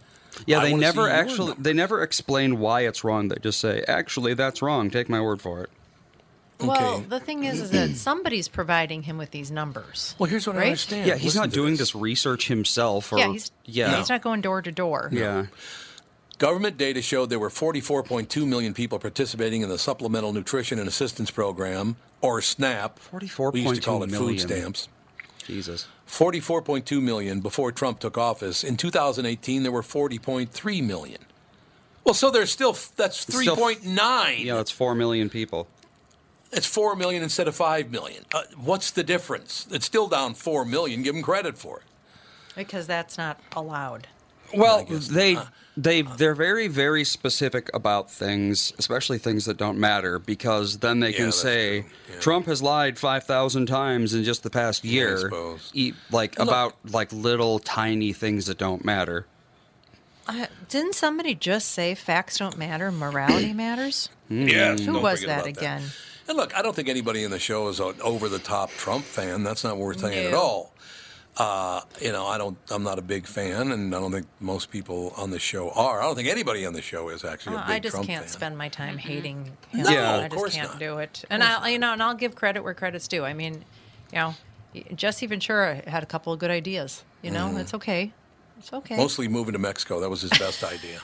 Yeah, I they never actually they never explain why it's wrong. They just say, "Actually, that's wrong. Take my word for it." Well, the thing is, is that somebody's providing him with these numbers. Well, here's what right? I understand. Yeah, he's Listen not doing this. this research himself. Or, yeah, he's yeah, he's not going door to door. yeah. Government data showed there were 44.2 million people participating in the Supplemental Nutrition and Assistance Program, or SNAP. 44.2 We used to call it food stamps. Jesus. 44.2 million before Trump took office. In 2018, there were 40.3 million. Well, so there's still that's 3.9. Yeah, that's four million people. It's 4 million instead of 5 million. Uh, what's the difference? It's still down 4 million. Give them credit for it. Because that's not allowed. Well, they they they're very very specific about things, especially things that don't matter, because then they Yeah, can that's say Trump has lied five thousand times in just the past year, suppose. e- like Look- about like little tiny things that don't matter. Uh, didn't somebody just say facts don't matter, morality matters? Yes, Who was that about again? And look, I don't think anybody in the show is an over the top Trump fan. That's not worth saying at all. Uh, you know, I don't. I'm not a big fan, and I don't think most people on the show are. I don't think anybody on the show is actually Uh, a big fan. I just Trump can't fan. spend my time hating him. No, I of just course can't not. do it. And I, you know, and I'll give credit where credit's due. I mean, you know, Jesse Ventura had a couple of good ideas. You know, Mhm. it's okay. It's okay. Mostly moving to Mexico. That was his best idea.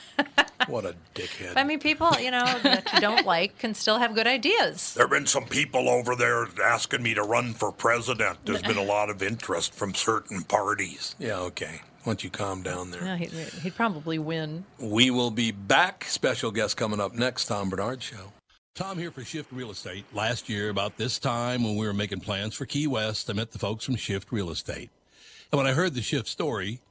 What a dickhead. I mean, people, you know, that you don't like can still have good ideas. There have been some people over there asking me to run for president. There's been a lot of interest from certain parties. Yeah, okay. Why don't you calm down there? Yeah, he, he'd probably win. We will be back. Special guest coming up next, Tom Barnard Show. Tom here for Shift Real Estate. Last year, about this time when we were making plans for Key West, I met the folks from Shift Real Estate. And when I heard the Shift story,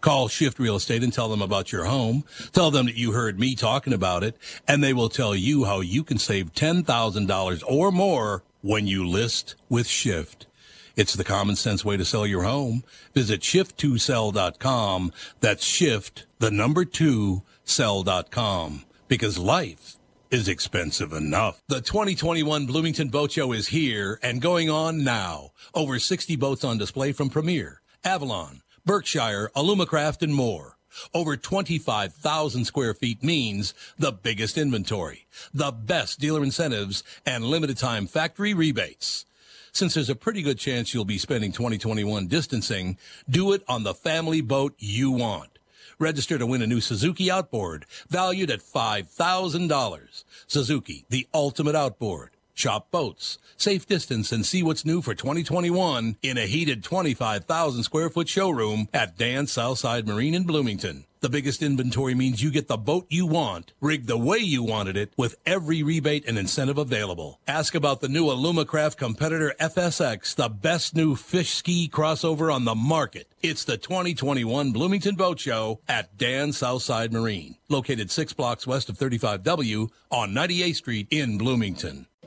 Call Shift Real Estate and tell them about your home. Tell them that you heard me talking about it, and they will tell you how you can save $10,000 or more when you list with Shift. It's the common sense way to sell your home. Visit shift2sell.com. That's shift, the number two, sell.com. Because life is expensive enough. The 2021 Bloomington Boat Show is here and going on now. Over 60 boats on display from Premier, Avalon, Berkshire, Alumacraft, and more. Over 25,000 square feet means the biggest inventory, the best dealer incentives, and limited time factory rebates. Since there's a pretty good chance you'll be spending 2021 distancing, do it on the family boat you want. Register to win a new Suzuki outboard valued at $5,000. Suzuki, the ultimate outboard. Shop boats, safe distance, and see what's new for 2021 in a heated 25,000 square foot showroom at Dan Southside Marine in Bloomington. The biggest inventory means you get the boat you want, rigged the way you wanted it, with every rebate and incentive available. Ask about the new Alumacraft competitor FSX, the best new fish ski crossover on the market. It's the 2021 Bloomington Boat Show at Dan Southside Marine, located six blocks west of 35W on 98th Street in Bloomington.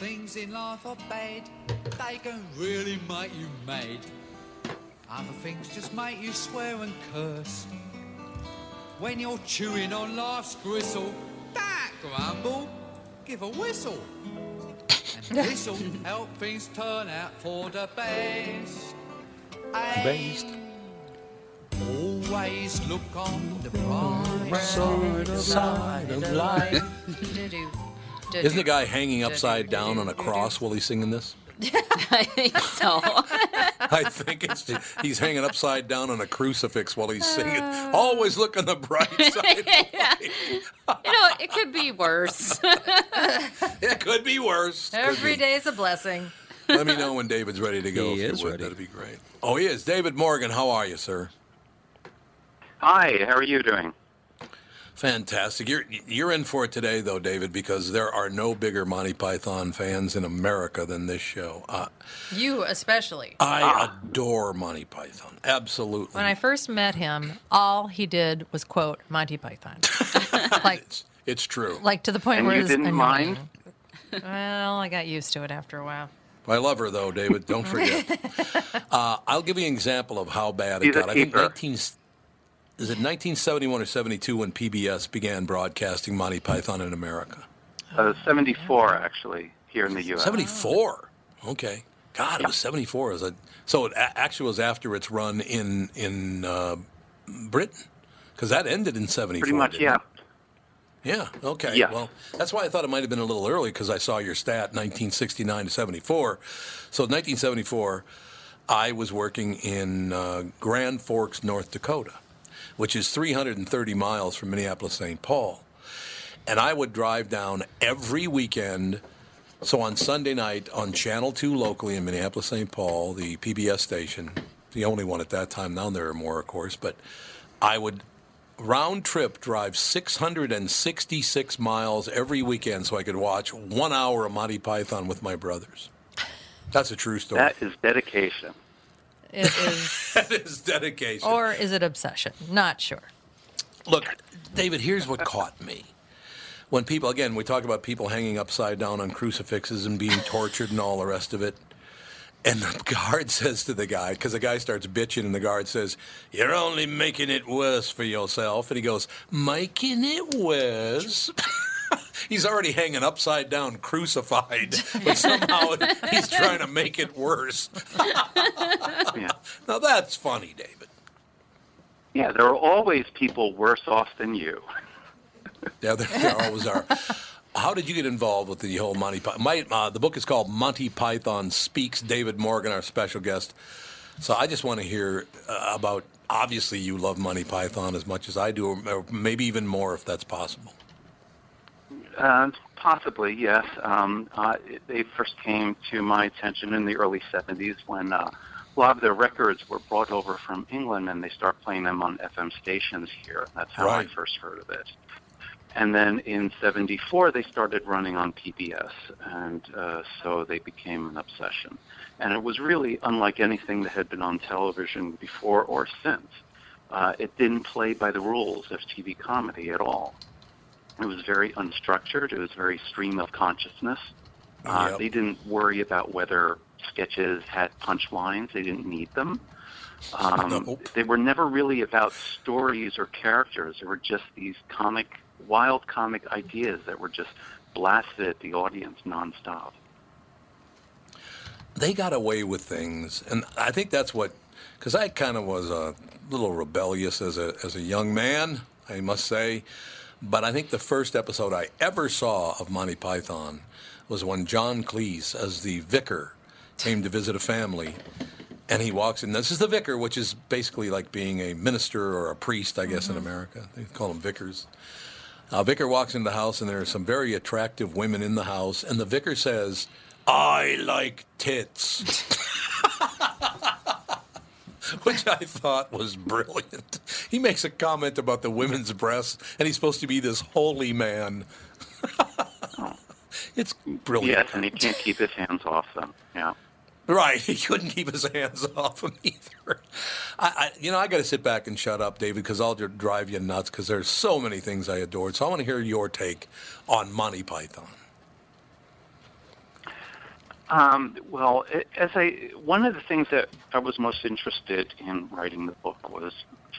Some things in life are bad, they can really make you mad. Other things just make you swear and curse. When you're chewing on life's gristle, that grumble, give a whistle. And this'll help things turn out for the best. Based. Always look on the bright Side side of life. Did Isn't the guy hanging upside down on a cross while he's singing this? I think so. I think it's he's hanging upside down on a crucifix while he's singing. Oh. Always look on the bright side. yeah. You know, it could be worse. It could be worse. Could Every be. day's a blessing. Let me know when David's ready to go. He if is ready. That'd be great. Oh, he is. David Morgan, how are you, sir? Hi, how are you doing? Fantastic. You're you're in for it today, though, David, because there are no bigger Monty Python fans in America than this show. Uh, You especially. I adore Monty Python. Absolutely. When I first met him, all he did was quote Monty Python. like, It's true. like to the point And where you it was didn't annoying. mind? Well, I got used to it after a while. I love her, though, David. Don't forget. uh, I'll give you an example of how bad it He's a got. I think keeper. 19, is it 1971 or 72 when PBS began broadcasting Monty Python in America? Uh, 74, actually, here in the U.S. 74. Okay. God, it was 74. As a, so it a- actually was after its run in in uh, Britain, because that ended in 74. Pretty much, yeah. it? Yeah. Okay. Yes. Well, that's why I thought it might have been a little early because I saw your stat 1969 to 74. So 1974, I was working in uh, Grand Forks, North Dakota, which is 330 miles from Minneapolis, St. Paul, and I would drive down every weekend. So on Sunday night on Channel 2 locally in Minneapolis, St. Paul, the PBS station, the only one at that time. Now there are more, of course, but I would round trip drive 666 miles every weekend so I could watch one hour of Monty Python with my brothers. That's a true story. That is dedication. It is, that is dedication. or is it obsession? Not sure. Look, David, here's what caught me. When people, again, we talk about people hanging upside down on crucifixes and being tortured and all the rest of it. And the guard says to the guy, because the guy starts bitching, and the guard says, You're only making it worse for yourself. And he goes, Making it worse? he's already hanging upside down, crucified, but somehow he's trying to make it worse. Yeah. Now that's funny, David. Yeah, there are always people worse off than you. Yeah, there, there always are. How did you get involved with the whole Monty Python? My, uh, the book is called Monty Python Speaks. David Morgan, our special guest. So I just want to hear uh, about. Obviously, you love Monty Python as much as I do, or, or maybe even more, if that's possible. Uh, possibly, yes. Um, uh, it- they first came to my attention in the early 70s when uh, a lot of their records were brought over from England and they started playing them on FM stations here. That's how Right. I first heard of it. And then in 74, they started running on PBS, and uh, so they became an obsession. And it was really unlike anything that had been on television before or since. Uh, it didn't play by the rules of TV comedy at all. It was very unstructured. It was very stream of consciousness. Uh, Yep. They didn't worry about whether sketches had punchlines. They didn't need them. Um, Nope. They were never really about stories or characters. They were just these comic, wild comic ideas that were just blasted at the audience nonstop. They got away with things, and I think that's what. Because I kind of was a little rebellious as a as a young man, I must say. But I think the first episode I ever saw of Monty Python was when John Cleese, as the vicar, came to visit a family. And he walks in. This is the vicar, which is basically like being a minister or a priest, I guess, in America. They call them vicars. Uh, vicar walks into the house, and there are some very attractive women in the house. And the vicar says, I like tits. Which I thought was brilliant. He makes a comment about the women's breasts, and he's supposed to be this holy man. it's brilliant. Yes, and he can't keep his hands off them. Yeah. Right, he couldn't keep his hands off him either. I, I you know, I got to sit back and shut up, David, because I'll just drive you nuts. Because there's so many things I adored. So I want to hear your take on Monty Python. Um, well, as I one of the things that I was most interested in writing the book was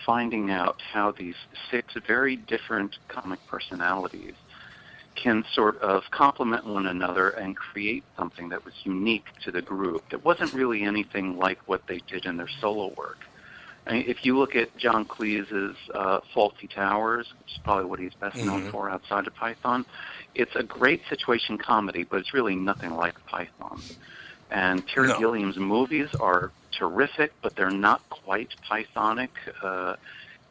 finding out how these six very different comic personalities can sort of complement one another and create something that was unique to the group. That wasn't really anything like what they did in their solo work. I mean, if you look at John Cleese's uh, Fawlty Towers, which is probably what he's best known Mhm. for outside of Python, it's a great situation comedy, but it's really nothing like Python. And Terry No. Gilliam's movies are terrific, but they're not quite Pythonic. Uh,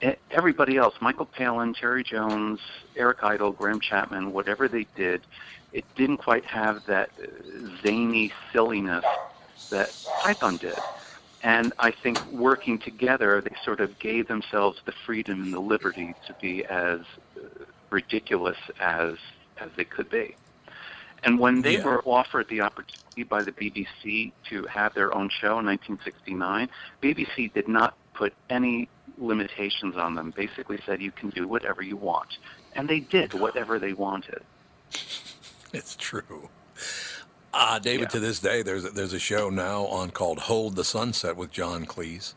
e- everybody else, Michael Palin, Terry Jones, Eric Idle, Graham Chapman, whatever they did, it didn't quite have that zany silliness that Python did. And I think working together, they sort of gave themselves the freedom and the liberty to be as uh, ridiculous as as they could be. And when they Yeah. were offered the opportunity by the BBC to have their own show in 1969, BBC did not put any limitations on them. Basically said you can do whatever you want. And they did whatever they wanted. It's true. Uh, David, to this day, there's a, there's a show now on called Hold the Sunset with John Cleese,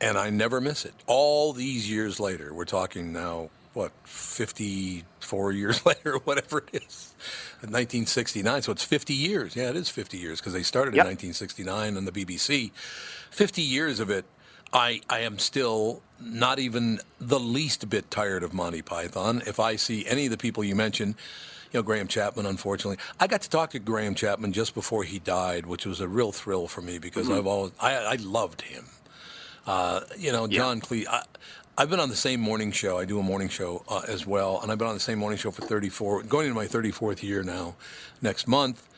and I never miss it. All these years later, we're talking now, what, 54 years later, whatever it is, 1969. So it's 50 years. Yeah, it is 50 years because they started Yep. in 1969 on the BBC. 50 years of it. I, I am still not even the least bit tired of Monty Python. If I see any of the people you mentioned, you know, Graham Chapman, unfortunately. I got to talk to Graham Chapman just before he died, which was a real thrill for me because Mhm. I've always, I, I loved him. Uh, you know, John Cleese. I, I've been on the same morning show. I do a morning show uh, as well, and I've been on the same morning show for 34, going into my 34th year now, next month.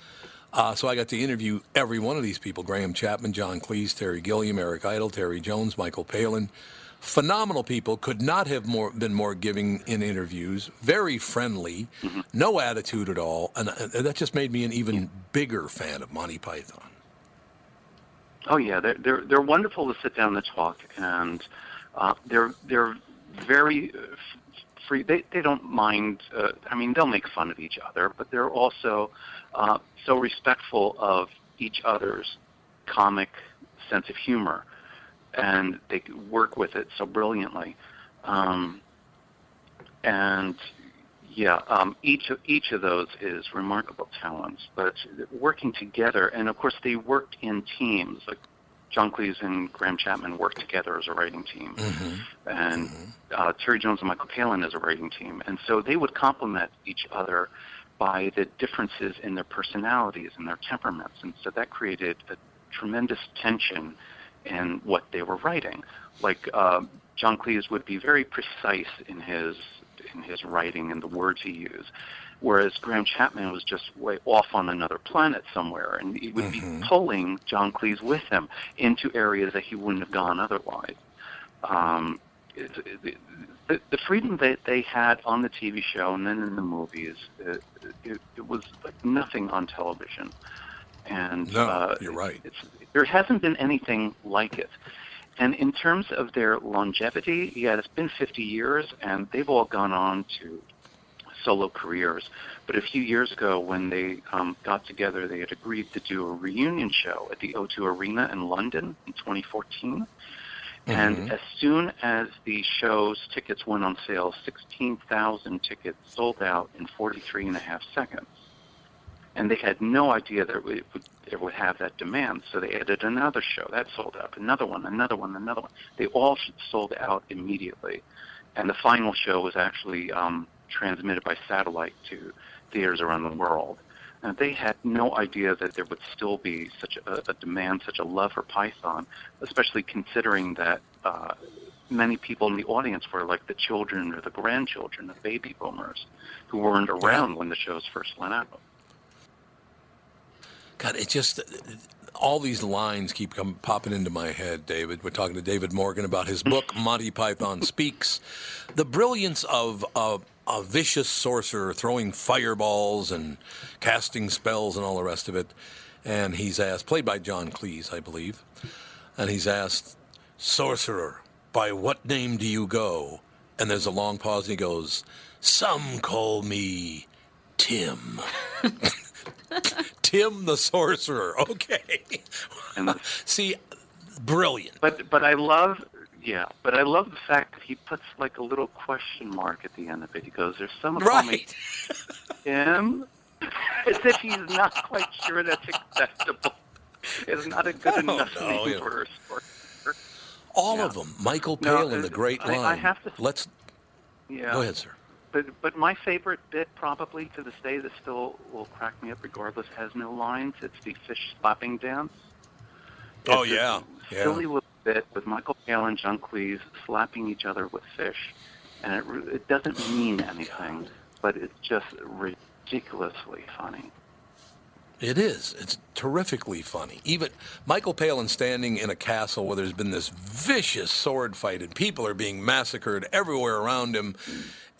Uh, so I got to interview every one of these people: Graham Chapman, John Cleese, Terry Gilliam, Eric Idle, Terry Jones, Michael Palin. Phenomenal people. Could not have more been more giving in interviews. Very friendly, no attitude at all, and, uh that just made me an even bigger fan of Monty Python. Oh yeah, they're they're they're wonderful to sit down and talk, and uh, they're they're very uh, free. They they don't mind. Uh, I mean, they'll make fun of each other, but they're also uh, so respectful of each other's comic sense of humor, and they work with it so brilliantly. Um, and yeah, um, each of each of those is remarkable talents, but working together, and of course they worked in teams. Like John Cleese and Graham Chapman worked together as a writing team, and uh, Terry Jones and Michael Palin as a writing team, and so they would complement each other by the differences in their personalities and their temperaments, and so that created a tremendous tension in what they were writing. Like uh, John Cleese would be very precise in his in his writing and the words he used, whereas Graham Chapman was just way off on another planet somewhere, and he would be pulling John Cleese with him into areas that he wouldn't have gone otherwise. Um, it, the, the freedom that they had on the TV show and then in the movies, it, it, it was like nothing on television. And No, uh, you're right. It's, there hasn't been anything like it. And in terms of their longevity, yeah, it's been 50 years, and they've all gone on to solo careers. But a few years ago, when they um, got together, they had agreed to do a reunion show at the O2 Arena in London in 2014. And Mhm. as soon as the show's tickets went on sale, 16,000 tickets sold out in 43 and a half seconds. And they had no idea that it would, it would have that demand. So they added another show. That sold out. Another one, another one, another one. They all sold out immediately. And the final show was actually um, transmitted by satellite to theaters around the world. And they had no idea that there would still be such a, a demand, such a love for Python, especially considering that uh, many people in the audience were like the children or the grandchildren of baby boomers who weren't around when the shows first went out. God, it just all these lines keep come, popping into my head, David. We're talking to David Morgan about his book Monty Python Speaks. The brilliance of a, a vicious sorcerer throwing fireballs and casting spells and all the rest of it. And he's asked, played by John Cleese, I believe, and he's asked, "Sorcerer, by what name do you go?" And there's a long pause, and he goes, "Some call me Tim." Tim the Sorcerer. Okay. See, brilliant. But but I love yeah, but I love the fact that he puts like a little question mark at the end of it. He goes, "There's some me Tim," as if he's not quite sure that's acceptable. It's not a good Oh, enough no, name yeah. for a sorcerer. All Yeah. of them. Michael No, Palin, uh, the great I- I have to- Let's Yeah. go ahead, sir. But but my favorite bit, probably to this day, that still will crack me up regardless, has no lines. It's the fish slapping dance. Oh It's yeah, yeah. Silly little bit with Michael Palin, and John Cleese slapping each other with fish, and it re- it doesn't mean anything, but it's just ridiculously funny. It is. It's terrifically funny. Even Michael Palin standing in a castle where there's been this vicious sword fight and people are being massacred everywhere around him.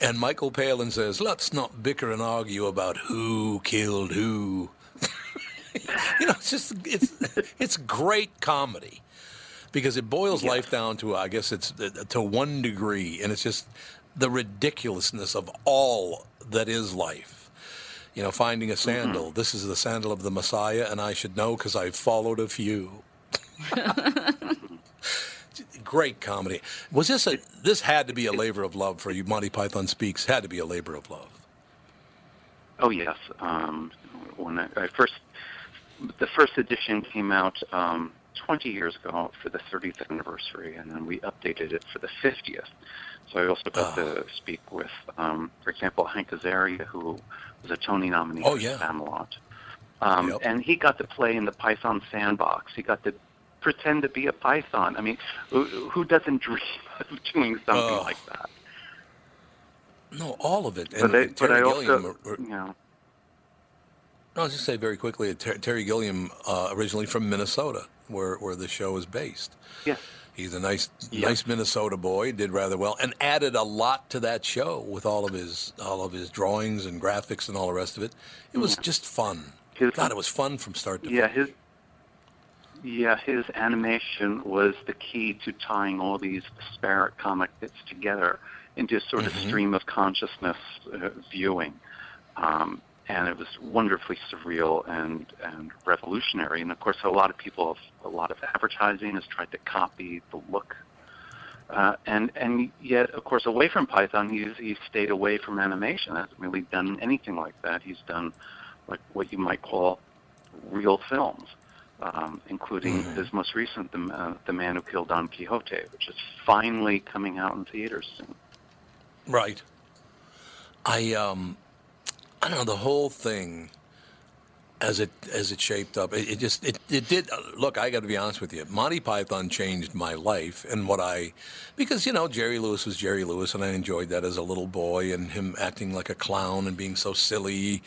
And Michael Palin says, let's not bicker and argue about who killed who. you know, it's just, it's, it's great comedy because it boils life down to, I guess it's uh, to one degree. And it's just the ridiculousness of all that is life. You know, finding a sandal. This is the sandal of the Messiah, and I should know because I've followed a few. Great comedy. Was this a? This had to be a labor of love for you. Monty Python speaks had to be a labor of love. Oh yes. Um, when I, I first, the first edition came out um, 20 years ago for the 30th anniversary, and then we updated it for the 50th. So I also got to speak with, um, for example, Hank Azaria, who was a Tony nominee Oh, for yeah. Spamalot. Um, Yep. And he got to play in the Python sandbox. He got to pretend to be a Python. I mean, who, who doesn't dream of doing something Oh. like that? No, all of it. But, they, but Terry I Gilliam, also, or- you know, No, I'll just say very quickly, Ter- Terry Gilliam, uh, originally from Minnesota, where where the show is based. Yes. He's a nice, nice Minnesota boy. Did rather well, and added a lot to that show with all of his all of his drawings and graphics and all the rest of it. It was just fun. God, it was fun from start to Yeah, finish. his yeah his animation was the key to tying all these disparate comic bits together into a sort of Mhm. stream of consciousness uh, viewing, um, and it was wonderfully surreal and and revolutionary. And of course, a lot of people, a lot of advertising has tried to copy the look. Uh, and and yet, of course, away from Python, he's he's stayed away from animation. Hasn't really done anything like that. He's done like what you might call real films, um, including his most recent, the, uh, the Man Who Killed Don Quixote, which is finally coming out in theaters soon. Right. I um, I don't know the whole thing as it as it shaped up. It, it just it, it did. uh, Look, I got to be honest with you. Monty Python changed my life and what I because you know Jerry Lewis was Jerry Lewis, and I enjoyed that as a little boy and him acting like a clown and being so silly.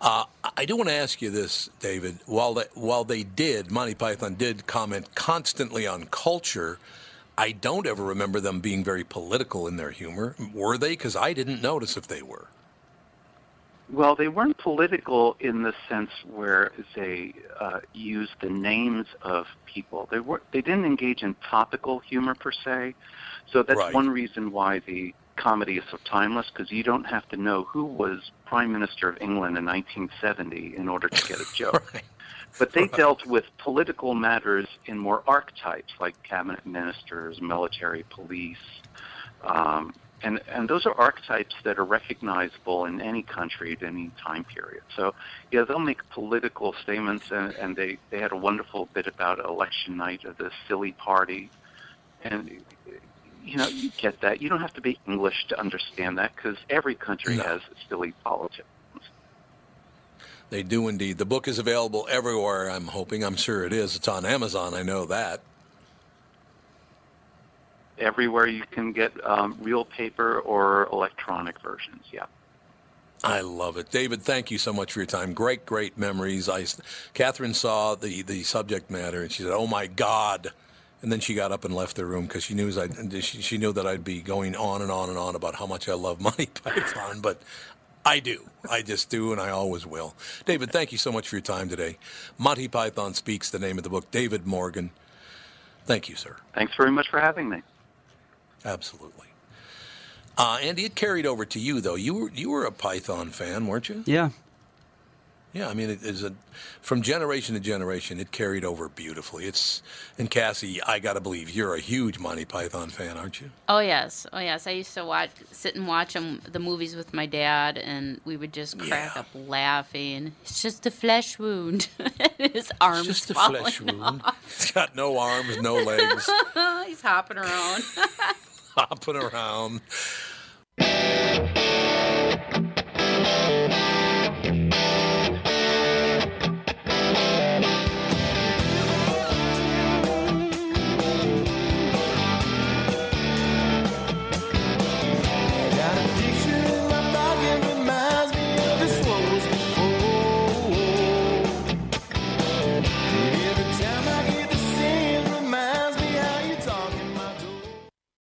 Uh, I do want to ask you this, David. While they, while they did, Monty Python did comment constantly on culture. I don't ever remember them being very political in their humor. Were they? Because I didn't notice if they were. Well, they weren't political in the sense where they uh, used the names of people. They were they didn't engage in topical humor per se. So that's Right. one reason why the comedy is so timeless because you don't have to know who was Prime Minister of England in 1970 in order to get a joke. But they dealt with political matters in more archetypes like cabinet ministers, military, police, um, and and those are archetypes that are recognizable in any country at any time period. So yeah, they'll make political statements, and, and they they had a wonderful bit about election night of the silly party, and you know you get that. You don't have to be English to understand that because every country has silly politics. They do indeed. The book is available everywhere. I'm hoping. I'm sure it is. It's on Amazon. I know that. Everywhere you can get um, real paper or electronic versions. Yeah. I love it, David. Thank you so much for your time. Great, great memories. I, Catherine saw the the subject matter and she said, "Oh my God." And then she got up and left the room because she knew I she, she knew that I'd be going on and on and on about how much I love Monty Python, but I do. I just do, and I always will. David, thank you so much for your time today. Monty Python speaks. The name of the book. David Morgan. Thank you, sir. Thanks very much for having me. Absolutely. Uh, Andy, it carried over to you though. You were you were a Python fan, weren't you? Yeah. Yeah, I mean, it is a from generation to generation, it carried over beautifully. It's and Cassie, I got to believe you're a huge Monty Python fan, aren't you? Oh yes, oh yes. I used to watch, sit and watch them, the movies with my dad, and we would just crack up laughing. It's just a flesh wound. His arms just a flesh wound. off. It's got no arms, no legs, He's hopping around. hopping around.